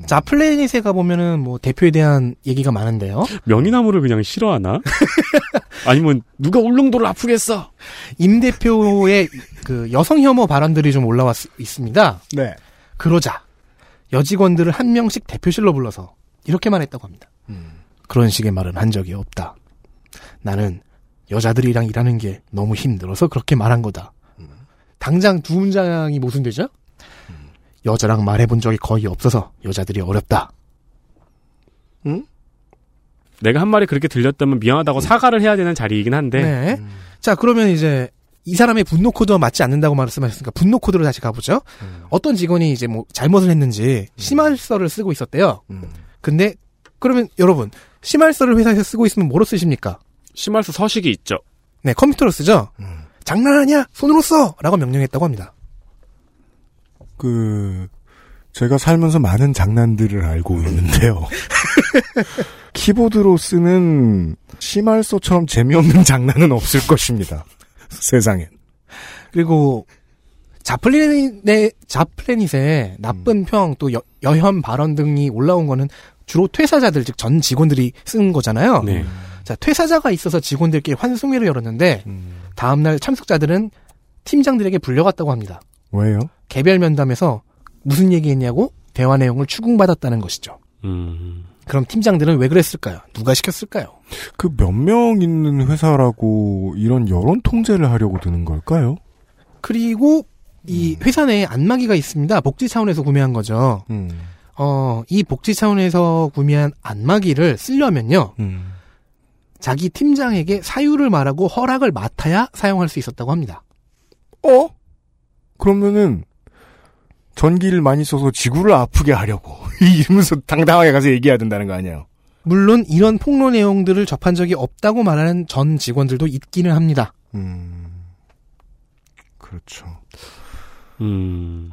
자, 플래닛에 가보면은 뭐 대표에 대한 얘기가 많은데요. 명이나무를 그냥 싫어하나? 아니면 누가 울릉도를 아프게 했어? 임 대표의 그 여성 혐오 발언들이 좀 올라왔 있습니다. 네. 그러자 여직원들을 한 명씩 대표실로 불러서 이렇게만 했다고 합니다. 그런 식의 말은 한 적이 없다. 나는 여자들이랑 일하는 게 너무 힘들어서 그렇게 말한 거다. 당장 두 문장이 모순되죠? 여자랑 말해본 적이 거의 없어서 여자들이 어렵다. 내가 한 말이 그렇게 들렸다면 미안하다고 사과를 해야 되는 자리이긴 한데. 네. 자, 그러면 이제 이 사람의 분노 코드와 맞지 않는다고 말씀하셨으니까 분노 코드로 다시 가보죠. 어떤 직원이 이제 뭐 잘못을 했는지 심할서를 쓰고 있었대요. 근데 그러면 여러분 심할서를 회사에서 쓰고 있으면 뭐로 쓰십니까? 심할수 서식이 있죠. 네, 컴퓨터로 쓰죠. 장난하냐? 손으로 써! 라고 명령했다고 합니다. 그, 제가 살면서 많은 장난들을 알고 있는데요. 키보드로 쓰는 심할서처럼 재미없는 장난은 없을 것입니다. 세상엔. 그리고 자플래닛의 자플래닛의 나쁜 평또 여혐 발언 등이 올라온 거는 주로 퇴사자들 즉 전 직원들이 쓴 거잖아요. 네. 자 퇴사자가 있어서 직원들끼리 환송회를 열었는데 다음날 참석자들은 팀장들에게 불려갔다고 합니다. 왜요? 개별 면담에서 무슨 얘기했냐고 대화 내용을 추궁받았다는 것이죠. 음. 그럼 팀장들은 왜 그랬을까요? 누가 시켰을까요? 그 몇 명 있는 회사라고 이런 여론 통제를 하려고 드는 걸까요? 그리고 이 회사 내에 안마기가 있습니다. 복지 차원에서 구매한 거죠. 음. 어, 이 복지 차원에서 구매한 안마기를 쓰려면요. 음. 자기 팀장에게 사유를 말하고 허락을 맡아야 사용할 수 있었다고 합니다. 어? 그러면은 전기를 많이 써서 지구를 아프게 하려고 이러면서 당당하게 가서 얘기해야 된다는 거 아니에요? 물론 이런 폭로 내용들을 접한 적이 없다고 말하는 전 직원들도 있기는 합니다. 음. 그렇죠. 음.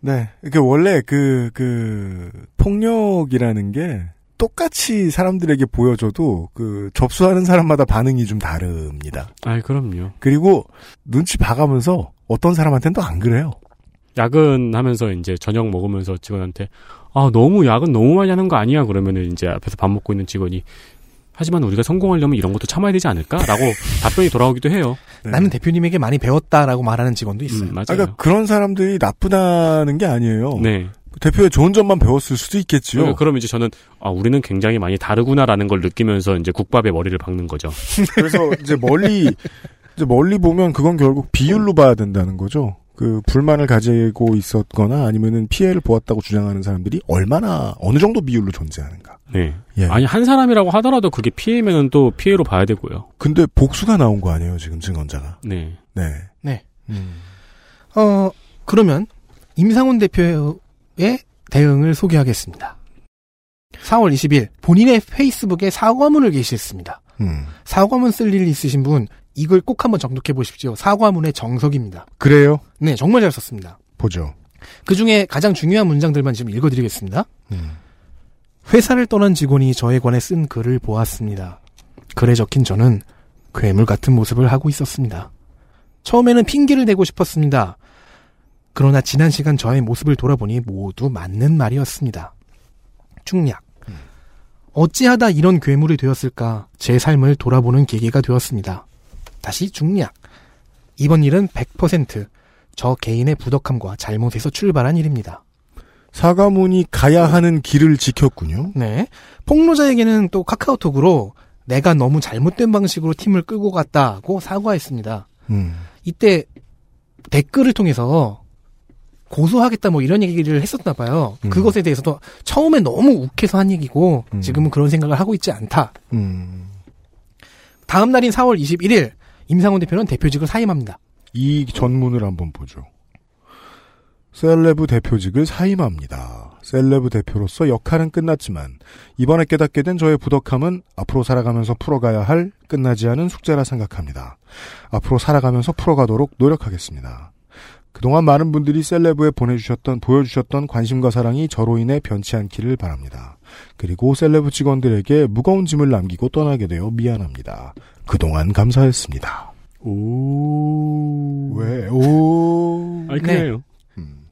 네. 이게 원래 그, 그, 폭력이라는 게 똑같이 사람들에게 보여줘도 그 접수하는 사람마다 반응이 좀 다릅니다. 아이, 그럼요. 그리고 눈치 봐가면서 어떤 사람한테는 또 안 그래요. 야근하면서 이제 저녁 먹으면서 직원한테 아 너무 야근 너무 많이 하는 거 아니야 그러면은 이제 앞에서 밥 먹고 있는 직원이 하지만 우리가 성공하려면 이런 것도 참아야 되지 않을까라고 답변이 돌아오기도 해요. 네. 나는 대표님에게 많이 배웠다라고 말하는 직원도 있어요. 음, 맞아요. 그러니까 그런 사람들이 나쁘다는 게 아니에요. 네. 대표의 좋은 점만 배웠을 수도 있겠지요. 그러니까 그럼 이제 저는 아 우리는 굉장히 많이 다르구나라는 걸 느끼면서 이제 국밥에 머리를 박는 거죠. 그래서 이제 멀리 이제 멀리 보면 그건 결국 비율로 봐야 된다는 거죠. 그 불만을 가지고 있었거나 아니면은 피해를 보았다고 주장하는 사람들이 얼마나 어느 정도 비율로 존재하는가. 네. 예. 아니 한 사람이라고 하더라도 그게 피해면은 또 피해로 봐야 되고요. 근데 복수가 나온 거 아니에요 지금 증언자가. 네. 네. 네. 음. 어, 그러면 임상훈 대표의 대응을 소개하겠습니다. 4월 20일 본인의 페이스북에 사과문을 게시했습니다. 음. 사과문 쓸 일 있으신 분 이걸 꼭 한번 정독해 보십시오. 사과문의 정석입니다. 그래요? 네, 정말 잘 썼습니다. 보죠. 그 중에 가장 중요한 문장들만 지금 읽어드리겠습니다. 음. 회사를 떠난 직원이 저에 관해 쓴 글을 보았습니다. 글에 적힌 저는 괴물 같은 모습을 하고 있었습니다. 처음에는 핑계를 대고 싶었습니다. 그러나 지난 시간 저의 모습을 돌아보니 모두 맞는 말이었습니다. 충약. 어찌하다 이런 괴물이 되었을까 제 삶을 돌아보는 계기가 되었습니다. 다시 중략. 이번 일은 100%저 개인의 부덕함과 잘못에서 출발한 일입니다. 사과문이 가야 하는 길을 지켰군요. 네. 폭로자에게는 또 카카오톡으로 내가 너무 잘못된 방식으로 팀을 끌고 갔다고 사과했습니다. 음. 이때 댓글을 통해서 고소하겠다 뭐 이런 얘기를 했었나 봐요. 음. 그것에 대해서도 처음에 너무 욱해서 한 얘기고 음. 지금은 그런 생각을 하고 있지 않다. 음. 다음 날인 4월 21일 임상훈 대표는 대표직을 사임합니다. 이 전문을 한번 보죠. 셀레브 대표직을 사임합니다. 셀레브 대표로서 역할은 끝났지만 이번에 깨닫게 된 저의 부덕함은 앞으로 살아가면서 풀어가야 할 끝나지 않은 숙제라 생각합니다. 앞으로 살아가면서 풀어가도록 노력하겠습니다. 그동안 많은 분들이 셀레브에 보내주셨던 보여주셨던 관심과 사랑이 저로 인해 변치 않기를 바랍니다. 그리고 셀레브 직원들에게 무거운 짐을 남기고 떠나게 되어 미안합니다. 그동안 감사했습니다. 오. 왜? 오. 아니, 그래요. 음.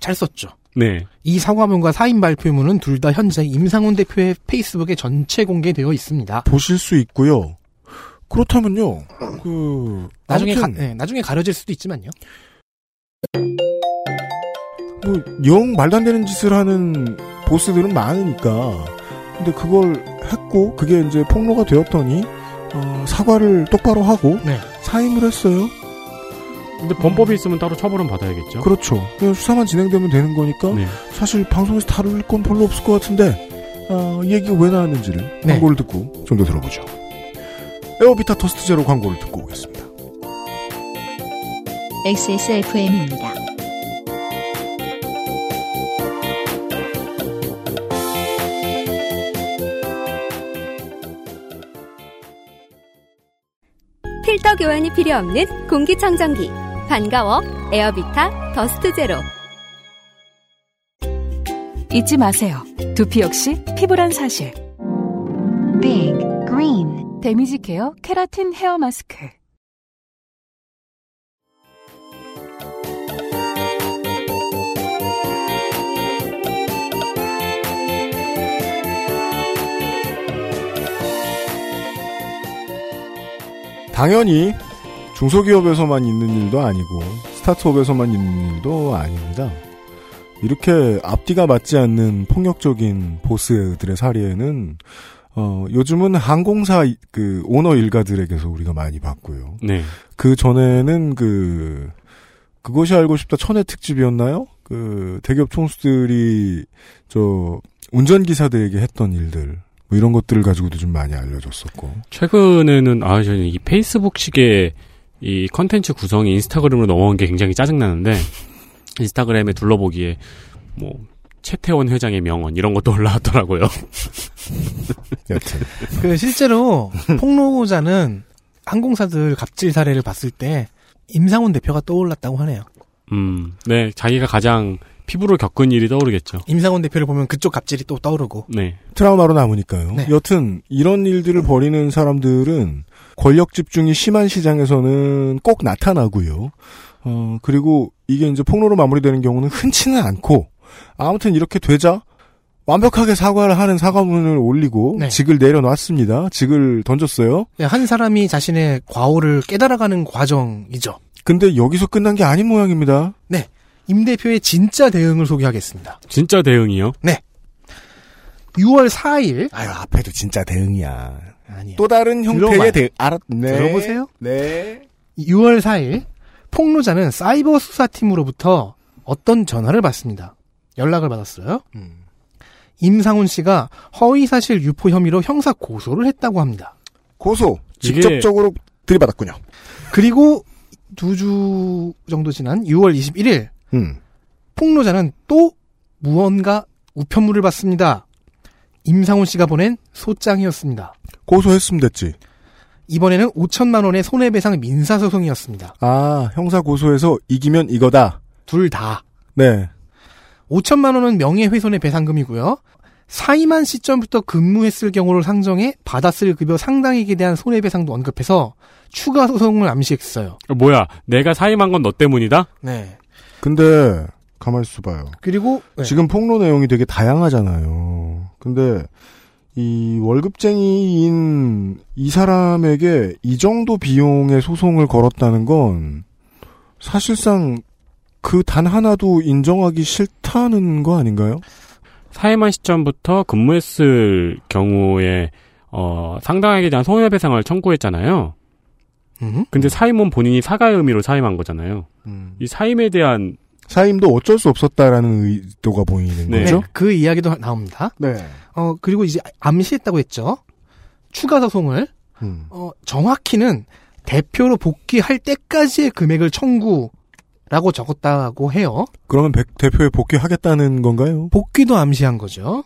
잘 썼죠. 네. 이 사과문과 사임 발표문은 둘 다 현재 임상훈 대표의 페이스북에 전체 공개되어 있습니다. 보실 수 있고요. 그렇다면요. 그 나중에 가, 아무튼 네, 나중에 가려질 수도 있지만요. 뭐 영 말도 안 되는 짓을 하는 보스들은 많으니까. 근데 그걸 했고 그게 이제 폭로가 되었더니 어, 사과를 똑바로 하고 네. 사임을 했어요. 근데 범법이 있으면 따로 처벌은 받아야겠죠. 그렇죠. 그냥 수사만 진행되면 되는 거니까 네. 사실 방송에서 다룰 건 별로 없을 것 같은데 어, 이 얘기가 왜 나왔는지를 네. 광고를 듣고 좀 더 들어보죠. 에어비타 토스트 제로 광고를 듣고 오겠습니다. XSFM입니다. 필터 교환이 필요 없는 공기청정기. 반가워. 에어비타 더스트 제로. 잊지 마세요. 두피 역시 피부란 사실. Big Green damage care keratin hair mask. 당연히 중소기업에서만 있는 일도 아니고 스타트업에서만 있는 일도 아닙니다. 이렇게 앞뒤가 맞지 않는 폭력적인 보스들의 사례에는 어, 요즘은 항공사 이- 그 오너 일가들에게서 우리가 많이 봤고요. 네. 그 전에는 그 그것이 알고 싶다 천의 특집이었나요? 그 대기업 총수들이 저 운전기사들에게 했던 일들 뭐 이런 것들을 가지고도 좀 많이 알려졌었고. 최근에는 아 저는 이 페이스북식의 이 컨텐츠 구성이 인스타그램으로 넘어온 게 굉장히 짜증나는데 인스타그램에 둘러보기에 뭐 최태원 회장의 명언 이런 것도 올라왔더라고요. 여튼 그 실제로 폭로자는 항공사들 갑질 사례를 봤을 때 임상훈 대표가 떠올랐다고 하네요. 음, 네, 자기가 가장 피부로 겪은 일이 떠오르겠죠. 임상훈 대표를 보면 그쪽 갑질이 또 떠오르고. 네, 트라우마로 남으니까요. 네. 여튼 이런 일들을 벌이는 사람들은 권력 집중이 심한 시장에서는 꼭 나타나고요. 어 그리고 이게 이제 폭로로 마무리되는 경우는 흔치는 않고 아무튼 이렇게 되자 완벽하게 사과를 하는 사과문을 올리고 네. 직을 내려놨습니다. 직을 던졌어요. 한 사람이 자신의 과오를 깨달아가는 과정이죠. 근데 여기서 끝난 게 아닌 모양입니다. 임 대표의 진짜 대응을 소개하겠습니다. 진짜 대응이요. 6월 4일 아유 앞에도 진짜 대응이야. 아니요. 또 다른. 형태의 대응. 알았네. 들어보세요. 네. 6월 4일 폭로자는 사이버 수사팀으로부터 어떤 전화를 받습니다. 연락을 받았어요. 음. 임상훈 씨가 허위사실 유포 혐의로 형사 고소를 했다고 합니다. 고소 직접적으로 들이받았군요. 그리고 두 주 정도 지난 6월 21일 음. 폭로자는 또 무언가 우편물을 받습니다. 임상훈 씨가 보낸 소장이었습니다. 고소했으면 됐지. 이번에는 5천만 원의 손해배상 민사소송이었습니다. 아, 형사 고소해서 이기면 이거다. 둘 다. 네. 5천만 원은 명예훼손의 배상금이고요. 사임한 시점부터 근무했을 경우를 상정해 받았을 급여 상당액에 대한 손해배상도 언급해서 추가 소송을 암시했어요. 뭐야, 내가 사임한 건 너 때문이다? 네. 근데 가만히 있어 봐요. 그리고 네. 지금 폭로 내용이 되게 다양하잖아요. 근데 이 월급쟁이인 이 사람에게 이 정도 비용의 소송을 걸었다는 건 사실상 그 단 하나도 인정하기 싫다는 거 아닌가요? 사임한 시점부터 근무했을 경우에 어, 상당하게 대한 손해배상을 청구했잖아요. 음? 근데 사임은 본인이 사과의 의미로 사임한 거잖아요. 이 사임에 대한 사임도 어쩔 수 없었다라는 의도가 보이는 네. 거죠? 네, 그 이야기도 나옵니다. 네. 어, 그리고 이제 암시했다고 했죠. 추가 소송을, 음. 어, 정확히는 대표로 복귀할 때까지의 금액을 청구라고 적었다고 해요. 그러면 백- 대표에 복귀하겠다는 건가요? 복귀도 암시한 거죠.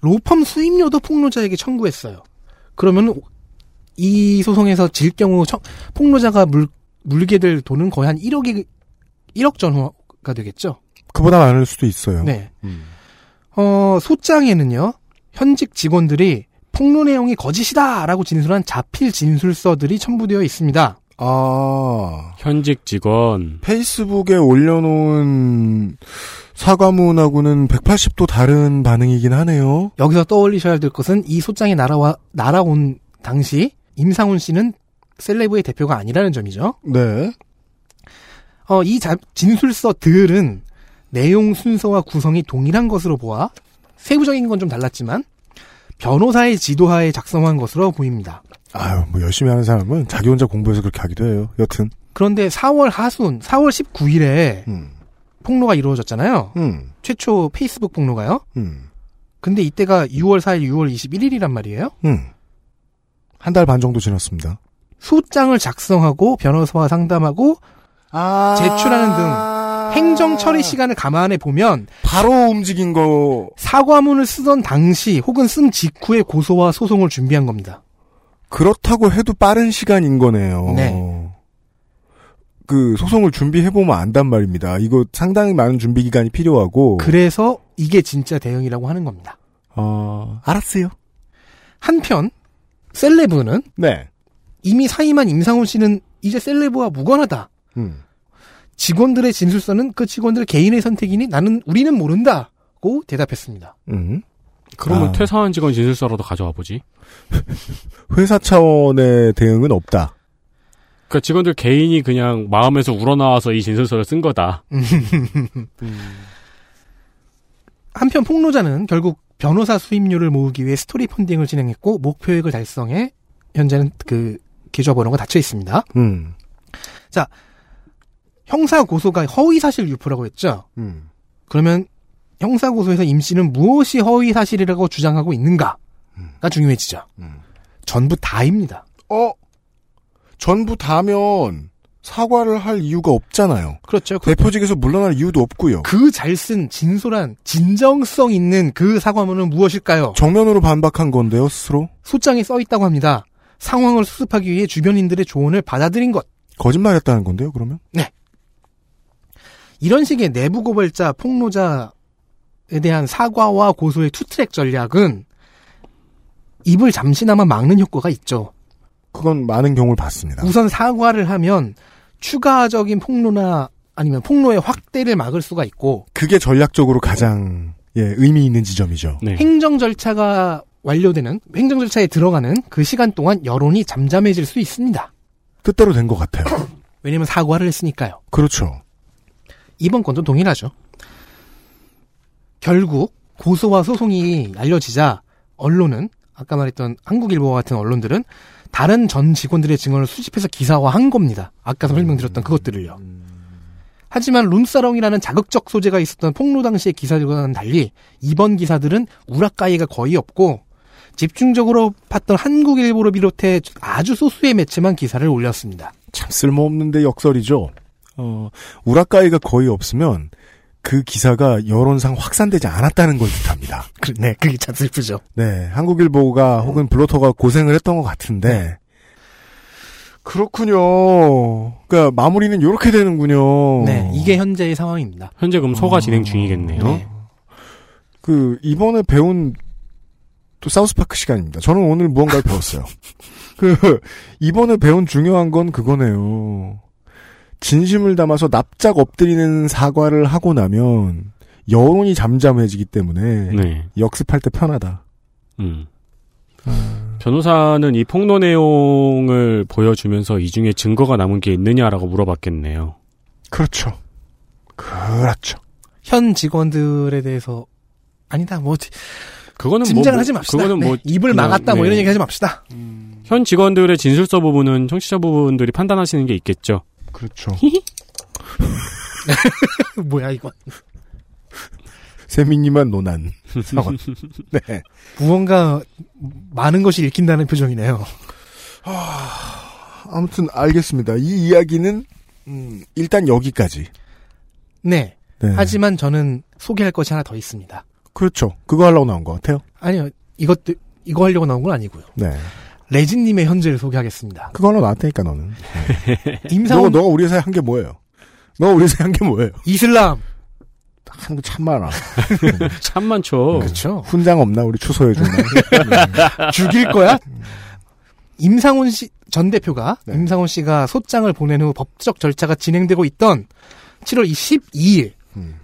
로펌 수임료도 폭로자에게 청구했어요. 그러면 이 소송에서 질 경우 청- 폭로자가 물, 물게 될 돈은 거의 한 1억이, 1억 전후가 되겠죠. 그보다 많을 수도 있어요. 네. 음. 어, 소장에는요, 현직 직원들이 폭로 내용이 거짓이다라고 진술한 자필 진술서들이 첨부되어 있습니다. 아, 현직 직원 페이스북에 올려놓은 사과문하고는 180도 다른 반응이긴 하네요. 여기서 떠올리셔야 될 것은 이 소장이 날아와, 날아온 당시 임상훈 씨는 셀레브의 대표가 아니라는 점이죠. 네. 어, 이 자- 진술서들은 내용 순서와 구성이 동일한 것으로 보아 세부적인 건 좀 달랐지만 변호사의 지도하에 작성한 것으로 보입니다. 아유, 뭐 열심히 하는 사람은 자기 혼자 공부해서 그렇게 하기도 해요. 여튼. 그런데 4월 하순, 4월 19일에 음. 폭로가 이루어졌잖아요. 음. 최초 페이스북 폭로가요. 음. 근데 이때가 6월 4일, 6월 21일이란 말이에요. 음. 한 달 반 정도 지났습니다. 소장을 작성하고 변호사와 상담하고 아. 제출하는 등 행정 처리 시간을 감안해 보면 바로 움직인 거. 사과문을 쓰던 당시 혹은 쓴 직후에 고소와 소송을 준비한 겁니다. 그렇다고 해도 빠른 시간인 거네요. 네. 그 소송을 준비해 보면 안단 말입니다. 이거 상당히 많은 준비 기간이 필요하고. 그래서 이게 진짜 대응이라고 하는 겁니다. 어, 알았어요. 한편 셀레브는 네. 이미 사임한 임상훈 씨는 이제 셀레브와 무관하다. 음. 직원들의 진술서는 그 직원들 개인의 선택이니 나는 우리는 모른다고 대답했습니다. 음. 그러면 아. 퇴사한 직원 진술서라도 가져와 보지. 회사 차원의 대응은 없다. 그러니까 직원들 개인이 그냥 마음에서 우러나와서 이 진술서를 쓴 거다. 한편 폭로자는 결국 변호사 수임료를 모으기 위해 스토리 펀딩을 진행했고 목표액을 달성해 현재는 그 계좌번호가 닫혀 있습니다. 음. 형사 고소가 허위 사실 유포라고 했죠. 음. 그러면 형사 고소에서 임 씨는 무엇이 허위 사실이라고 주장하고 있는가가 중요해지죠. 음. 전부 다입니다. 어? 전부 다면 사과를 할 이유가 없잖아요. 그렇죠. 그, 대표직에서 물러날 이유도 없고요. 그 잘 쓴 진솔한 진정성 있는 그 사과문은 무엇일까요? 정면으로 반박한 건데요, 스스로. 소장에 써 있다고 합니다. 상황을 수습하기 위해 주변인들의 조언을 받아들인 것. 거짓말했다는 건데요, 그러면? 이런 식의 내부 고발자, 폭로자에 대한 사과와 고소의 투트랙 전략은 입을 잠시나마 막는 효과가 있죠. 그건 많은 경우를 봤습니다. 우선 사과를 하면 추가적인 폭로나 아니면 폭로의 확대를 막을 수가 있고 그게 전략적으로 가장 예, 의미 있는 지점이죠. 네. 행정 절차가 완료되는 행정 절차에 들어가는 그 시간 동안 여론이 잠잠해질 수 있습니다. 뜻대로 된 것 같아요. 왜냐면 사과를 했으니까요. 그렇죠. 이번 건도 동일하죠. 결국 고소와 소송이 알려지자 언론은 아까 말했던 한국일보와 같은 언론들은 다른 전 직원들의 증언을 수집해서 기사화한 겁니다. 아까 설명드렸던 그것들을요. 하지만 룸사롱이라는 자극적 소재가 있었던 폭로 당시의 기사들과는 달리 이번 기사들은 우락가이가 거의 없고 집중적으로 팠던 한국일보를 비롯해 아주 소수의 매체만 기사를 올렸습니다. 참 쓸모없는데 역설이죠. 어, 우라카이가 거의 없으면 그 기사가 여론상 확산되지 않았다는 걸 뜻합니다. 그, 네, 그게 참 슬프죠. 네, 한국일보가 혹은 블로터가 고생을 했던 것 같은데 그렇군요. 그러니까 마무리는 이렇게 되는군요. 네, 이게 현재의 상황입니다. 현재 그럼 소가 어. 진행 중이겠네요. 네. 그 이번에 배운 또 사우스파크 시간입니다. 저는 오늘 무언가를 배웠어요. 그 이번에 배운 중요한 건 그거네요. 진심을 담아서 납작 엎드리는 사과를 하고 나면 여론이 잠잠해지기 때문에 네. 역습할 때 편하다. 음. 변호사는 이 폭로 내용을 보여주면서 이 중에 증거가 남은 게 있느냐라고 물어봤겠네요. 그렇죠. 그렇죠. 현 직원들에 대해서 아니다 뭐 그거는 짐작을 뭐, 하지 맙시다. 그거는 네, 뭐 입을 막았다 뭐 네. 이런 얘기 하지 맙시다. 현 직원들의 진술서 부분은 청취자 부분들이 판단하시는 게 있겠죠. 그렇죠. 뭐야 이거 세민님만 논한 사과. 네. 무언가 많은 것이 읽힌다는 표정이네요. 아무튼 알겠습니다. 이 이야기는 음, 일단 여기까지. 네. 네. 하지만 저는 소개할 것이 하나 더 있습니다. 그렇죠. 그거 하려고 나온 것 같아요. 아니요, 이것도 이거 하려고 나온 건 아니고요. 네. 레진님의 현재를 소개하겠습니다. 하려고 나왔다니까 너는. 임상훈 너가 우리 회사에 한 게 뭐예요? 너가 우리 회사에 한 게 뭐예요? 이슬람 하는 거 참 많아. 참 많죠. 그렇죠. 훈장 없나 우리 추서해 주나. 죽일 거야? 임상훈 씨 전 대표가 네. 임상훈 씨가 소장을 보낸 후 법적 절차가 진행되고 있던 7월 12일 음.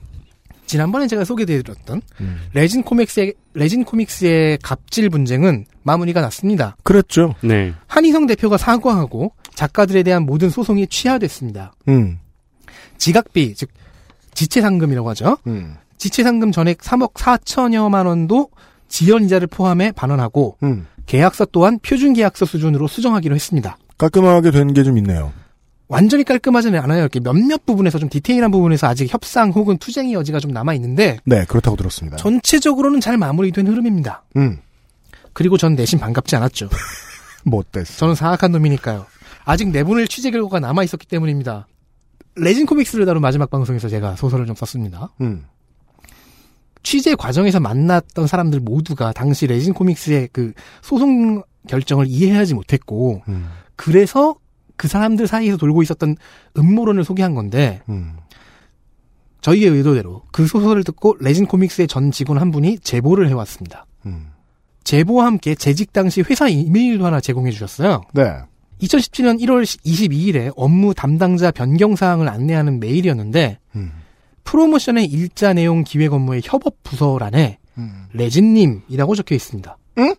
지난번에 제가 소개해드렸던 음. 레진 코믹스의 레진 코믹스의 갑질 분쟁은 마무리가 났습니다. 그랬죠. 네. 한희성 대표가 사과하고 작가들에 대한 모든 소송이 취하됐습니다. 음. 지각비 즉 지체상금이라고 하죠. 음. 지체상금 전액 3억 4천여만 원도 지연 이자를 포함해 반환하고 음. 계약서 또한 표준 계약서 수준으로 수정하기로 했습니다. 깔끔하게 된 게 좀 있네요. 완전히 깔끔하지는 않아요. 이렇게 몇몇 부분에서 좀 디테일한 부분에서 아직 협상 혹은 투쟁의 여지가 좀 남아 있는데 네, 그렇다고 들었습니다. 전체적으로는 잘 마무리된 흐름입니다. 음. 그리고 전 내심 반갑지 않았죠. 뭐 어땠어? 저는 사악한 놈이니까요. 아직 내보낼 취재 결과가 남아 있었기 때문입니다. 레진 코믹스를 다룬 마지막 방송에서 제가 소설을 좀 썼습니다. 음. 취재 과정에서 만났던 사람들 모두가 당시 레진 코믹스의 그 소송 결정을 이해하지 못했고 음. 그래서 그 사람들 사이에서 돌고 있었던 음모론을 소개한 건데 음. 저희의 의도대로 그 소설을 듣고 레진 코믹스의 전 직원 한 분이 제보를 해왔습니다. 음. 제보와 함께 재직 당시 회사 이메일도 하나 제공해 주셨어요. 네. 2017년 1월 22일에 업무 담당자 변경 사항을 안내하는 메일이었는데 음. 프로모션의 일자 내용 기획 업무의 협업 부서란에 음. 레진님이라고 적혀 있습니다. 응?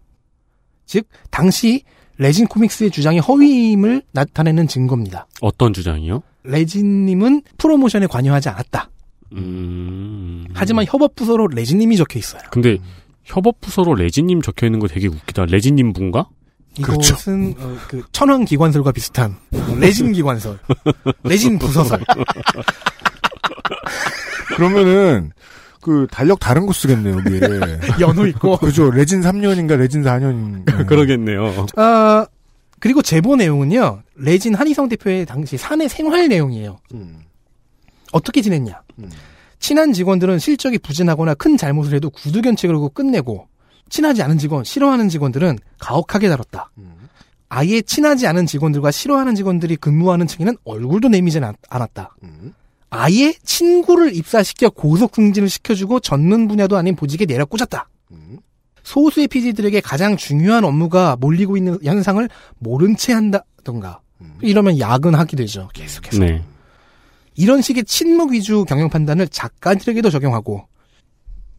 즉 당시 레진 코믹스의 주장이 허위임을 나타내는 증거입니다. 어떤 주장이요? 레진님은 프로모션에 관여하지 않았다. 음. 하지만 협업 부서로 레진님이 적혀 있어요. 근데 협업 부서로 레진님 적혀 있는 거 되게 웃기다. 레진님 분가? 그렇죠. 이것은 어, 그 천황 기관설과 비슷한 레진 기관설, 레진 부서설. 그러면은 그 달력 다른 거 쓰겠네요, 여기에. 연호 있고. 그죠. 레진 3년인가 레진 4년. 그러겠네요. 아 그리고 제보 내용은요. 레진 한희성 대표의 당시 사내 생활 내용이에요. 음. 어떻게 지냈냐? 음. 친한 직원들은 실적이 부진하거나 큰 잘못을 해도 구두 견책을 하고 끝내고 친하지 않은 직원, 싫어하는 직원들은 가혹하게 다뤘다. 음. 아예 친하지 않은 직원들과 싫어하는 직원들이 근무하는 층에는 얼굴도 내미지 않- 않았다. 음. 아예 친구를 입사시켜 고속 승진을 시켜주고 전문 분야도 아닌 보직에 내려 꽂았다. 음. 소수의 PD들에게 가장 중요한 업무가 몰리고 있는 현상을 모른 채 한다던가 음. 이러면 야근하게 되죠. 계속해서. 네. 이런 식의 친목 위주 경영 판단을 작가들에게도 적용하고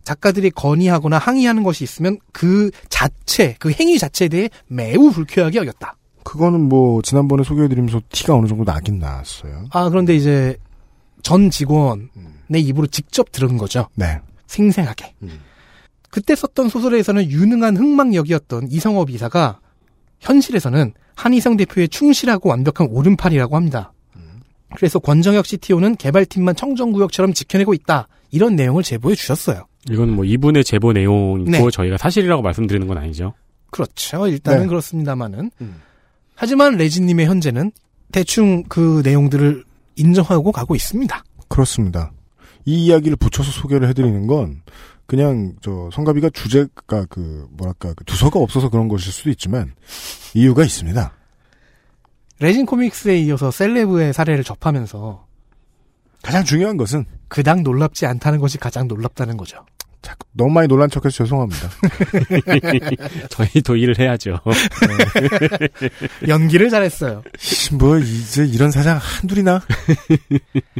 작가들이 건의하거나 항의하는 것이 있으면 그 자체, 그 행위 자체에 대해 매우 불쾌하게 여겼다. 그거는 뭐 지난번에 소개해드리면서 티가 어느 정도 나긴 나왔어요. 아, 그런데 이제 전 직원의 음. 입으로 직접 들은 거죠. 네. 생생하게. 음. 그때 썼던 소설에서는 유능한 흥망역이었던 이성업 이사가 현실에서는 한희성 대표의 충실하고 완벽한 오른팔이라고 합니다. 그래서 권정혁 CTO는 개발팀만 청정구역처럼 지켜내고 있다. 이런 내용을 제보해 주셨어요. 이건 뭐 이분의 제보 내용이고 네. 저희가 사실이라고 말씀드리는 건 아니죠. 그렇죠. 일단은 네. 그렇습니다만은. 음. 하지만 레진님의 현재는 대충 그 내용들을 인정하고 가고 있습니다. 그렇습니다. 이 이야기를 붙여서 소개를 해드리는 건 그냥 저 성가비가 주제가 그 뭐랄까 그 두서가 없어서 그런 것일 수도 있지만 이유가 있습니다. 레진 코믹스에 이어서 셀레브의 사례를 접하면서 가장 중요한 것은 그닥 놀랍지 않다는 것이 가장 놀랍다는 거죠. 자꾸 너무 많이 놀란 척해서 죄송합니다. 저희도 일을 해야죠. 연기를 잘했어요. 씨, 뭐 이제 이런 사장 한둘이나.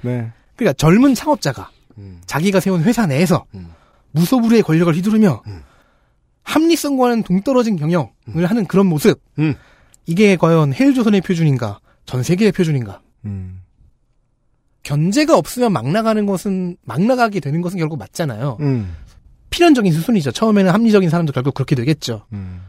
네. 그러니까 젊은 창업자가 음. 자기가 세운 회사 내에서 음. 무소불위의 권력을 휘두르며 음. 합리성과는 동떨어진 경영을 하는 그런 모습. 음. 이게 과연 헬조선의 표준인가? 전 세계의 표준인가? 음. 견제가 없으면 막 나가는 것은 막 나가게 되는 것은 결국 맞잖아요. 음. 필연적인 수순이죠. 처음에는 합리적인 사람도 결국 그렇게 되겠죠. 음.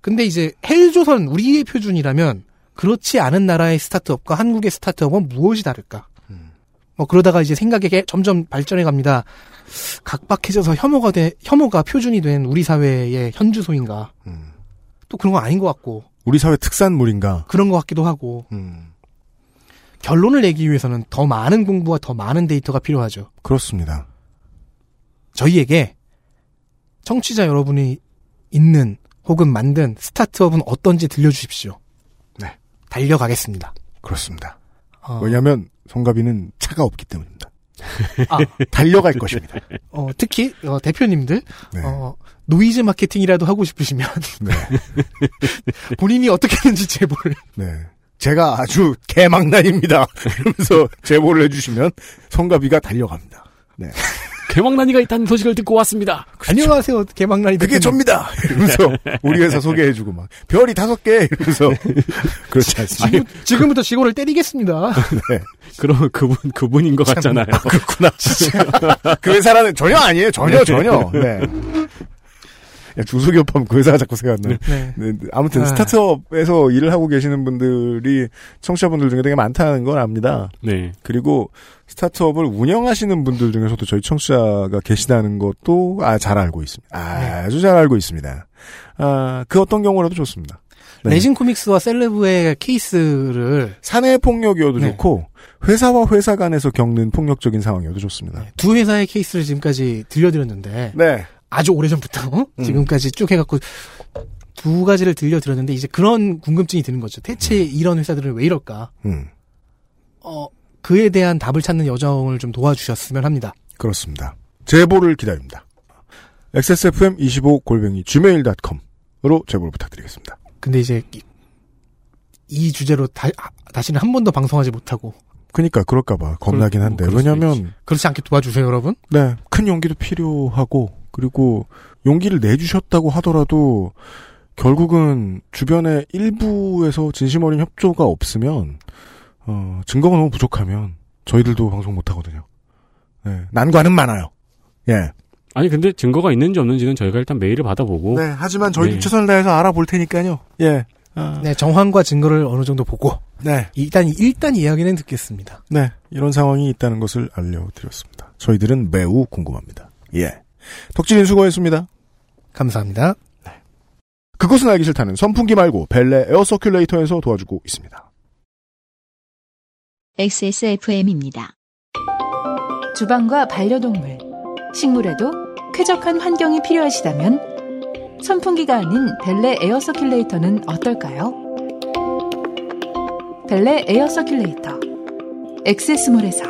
근데 이제 헬조선 우리의 표준이라면 그렇지 않은 나라의 스타트업과 한국의 스타트업은 무엇이 다를까? 음. 뭐 그러다가 이제 생각이 개- 점점 발전해 갑니다. 각박해져서 혐오가 돼 혐오가 표준이 된 우리 사회의 현주소인가? 음. 또 그런 건 아닌 것 같고 우리 사회 특산물인가? 그런 것 같기도 하고 음. 결론을 내기 위해서는 더 많은 공부와 더 많은 데이터가 필요하죠. 그렇습니다. 저희에게 청취자 여러분이 있는 혹은 만든 스타트업은 어떤지 들려주십시오. 네. 달려가겠습니다. 그렇습니다. 어, 왜냐하면 성가비는 차가 없기 때문입니다. 아, 달려갈 것입니다. 어, 특히 어, 대표님들 네. 어, 노이즈 마케팅이라도 하고 싶으시면 네. 본인이 어떻게 하는지 제보를 네. 제가 아주 개망난입니다. 이러면서 제보를 해주시면 성가비가 달려갑니다. 네. 개망난이가 있다는 소식을 듣고 왔습니다. 안녕하세요 개망난이 그게. 접니다. 이러면서 우리 회사 소개해주고 막 별이 다섯 개 이러면서 그렇지 않습니다. 지금, 지금 부터 직원을 때리겠습니다. 네. 그러면 그분 그분인 것 같잖아요. 그렇구나. 그 회사라는 전혀 아니에요. 전혀 전혀. 네. 야, 중소기업 하면 그 회사가 자꾸 생각나. 네. 네, 네. 아무튼 아. 스타트업에서 일을 하고 계시는 분들이 청취자분들 중에 되게 많다는 걸 압니다. 네. 그리고 스타트업을 운영하시는 분들 중에서도 저희 청취자가 계시다는 것도 아, 잘 알고 있습니다. 아주 잘 알고 있습니다. 아, 그 어떤 경우라도 좋습니다. 네. 레진 코믹스와 셀레브의 케이스를 사내 폭력이어도 네. 좋고 회사와 회사 간에서 겪는 폭력적인 상황이어도 좋습니다. 두 회사의 케이스를 지금까지 들려드렸는데 네. 아주 오래전부터 음. 지금까지 쭉 해갖고 두 가지를 들려드렸는데 이제 그런 궁금증이 드는 거죠. 대체 이런 회사들은 왜 이럴까? 음, 어, 그에 대한 답을 찾는 여정을 좀 도와주셨으면 합니다. 그렇습니다. 제보를 기다립니다. xsfm25 골뱅이 gmail.com으로 제보를 부탁드리겠습니다. 근데 이제 이, 이 주제로 다, 다시는 한 번도 방송하지 못하고 그니까 그럴까봐 겁나긴 한데 뭐 그럴 왜냐면 그렇지 않게 도와주세요, 여러분. 네, 큰 용기도 필요하고, 그리고 용기를 내주셨다고 하더라도, 결국은 주변에 일부에서 진심 어린 협조가 없으면, 어, 증거가 너무 부족하면, 저희들도 방송 못 하거든요. 네, 난관은 많아요. 예. 아니 근데 증거가 있는지 없는지는 저희가 일단 메일을 받아보고 네, 하지만 저희도 네. 최선을 다해서 알아볼 테니까요. 예. 아, 네, 정황과 증거를 어느 정도 보고 네, 일단 일단 이야기는 듣겠습니다. 네. 이런 상황이 있다는 것을 알려드렸습니다. 저희들은 매우 궁금합니다. 예. 덕질인 수고했습니다. 감사합니다. 그것은 알기 싫다는 선풍기 말고 벨레 에어 서큘레이터에서 도와주고 있습니다. XSFM입니다. 주방과 반려동물, 식물에도 쾌적한 환경이 필요하시다면 선풍기가 아닌 벨레 에어 서큘레이터는 어떨까요? 벨레 에어 서큘레이터 XS몰에서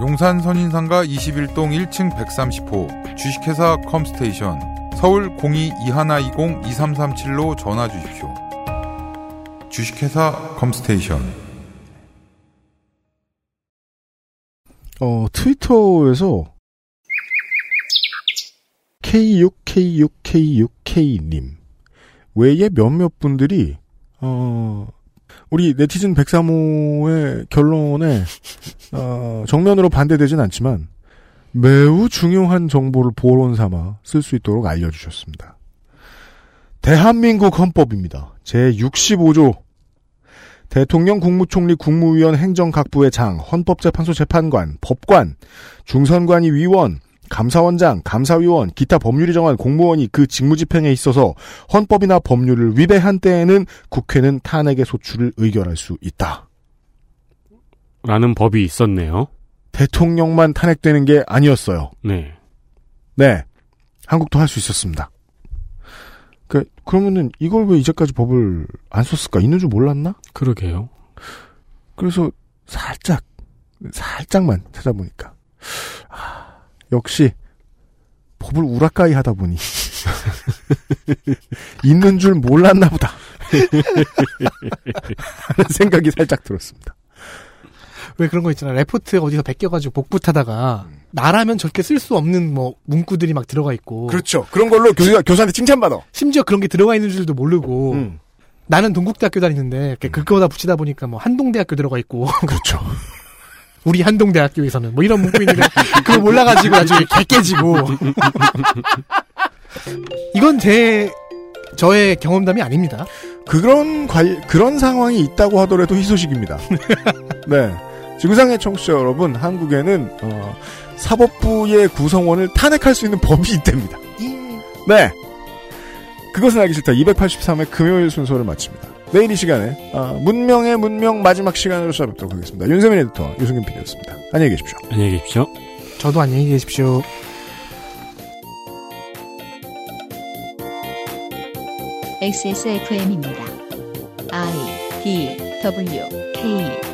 용산 선인상가 21동 1층 130호 주식회사 컴스테이션 서울 02-2120-2337로 전화 주십시오. 주식회사 컴스테이션 어, 트위터에서 K6K6K6K님 외에 몇몇 분들이 어, 우리 네티즌 103호의 결론에 어, 정면으로 반대되진 않지만 매우 중요한 정보를 보론 삼아 쓸 수 있도록 알려주셨습니다. 대한민국 헌법입니다. 제65조 대통령, 국무총리, 국무위원, 행정각부의 장, 헌법재판소 재판관, 법관, 중선관위 위원, 감사원장, 감사위원, 기타 법률이 정한 공무원이 그 직무집행에 있어서 헌법이나 법률을 위배한 때에는 국회는 탄핵의 소추를 의결할 수 있다. 라는 법이 있었네요. 대통령만 탄핵되는 게 아니었어요. 네. 네. 한국도 할 수 있었습니다. 그, 그러면은 이걸 왜 이제까지 법을 안 썼을까? 있는 줄 몰랐나? 그러게요. 그래서 살짝, 살짝만 찾아보니까. 아, 역시, 법을 우라카이 하다 보니. 있는 줄 몰랐나 보다. 하는 생각이 살짝 들었습니다. 왜 그런 거 있잖아. 레포트 어디서 베껴가지고 복붙 하다가 나라면 저렇게 쓸수 없는 뭐 문구들이 막 들어가 있고 그렇죠. 그런 걸로 교수가, 교수한테 칭찬받아. 심지어 그런 게 들어가 있는 줄도 모르고 음. 나는 동국대학교 다니는데 그거다 붙이다 보니까 뭐 한동대학교 들어가 있고 그렇죠. 우리 한동대학교에서는 뭐 이런 문구 있는데 그거 몰라가지고 나중에 개 깨지고 이건 제 저의 경험담이 아닙니다. 그런 관, 그런 상황이 있다고 하더라도 희소식입니다. 네. 지구상의 청취자 여러분, 한국에는, 어, 사법부의 구성원을 탄핵할 수 있는 법이 있답니다. 네. 그것은 알기 싫다. 283회 금요일 순서를 마칩니다. 내일 이 시간에, 아, 문명의 문명 마지막 시간으로 찾아뵙도록 하겠습니다. 윤세민 에디터, 유승균 PD였습니다. 안녕히 계십시오. 안녕히 계십시오. 저도 안녕히 계십시오. XSFM입니다. I D W K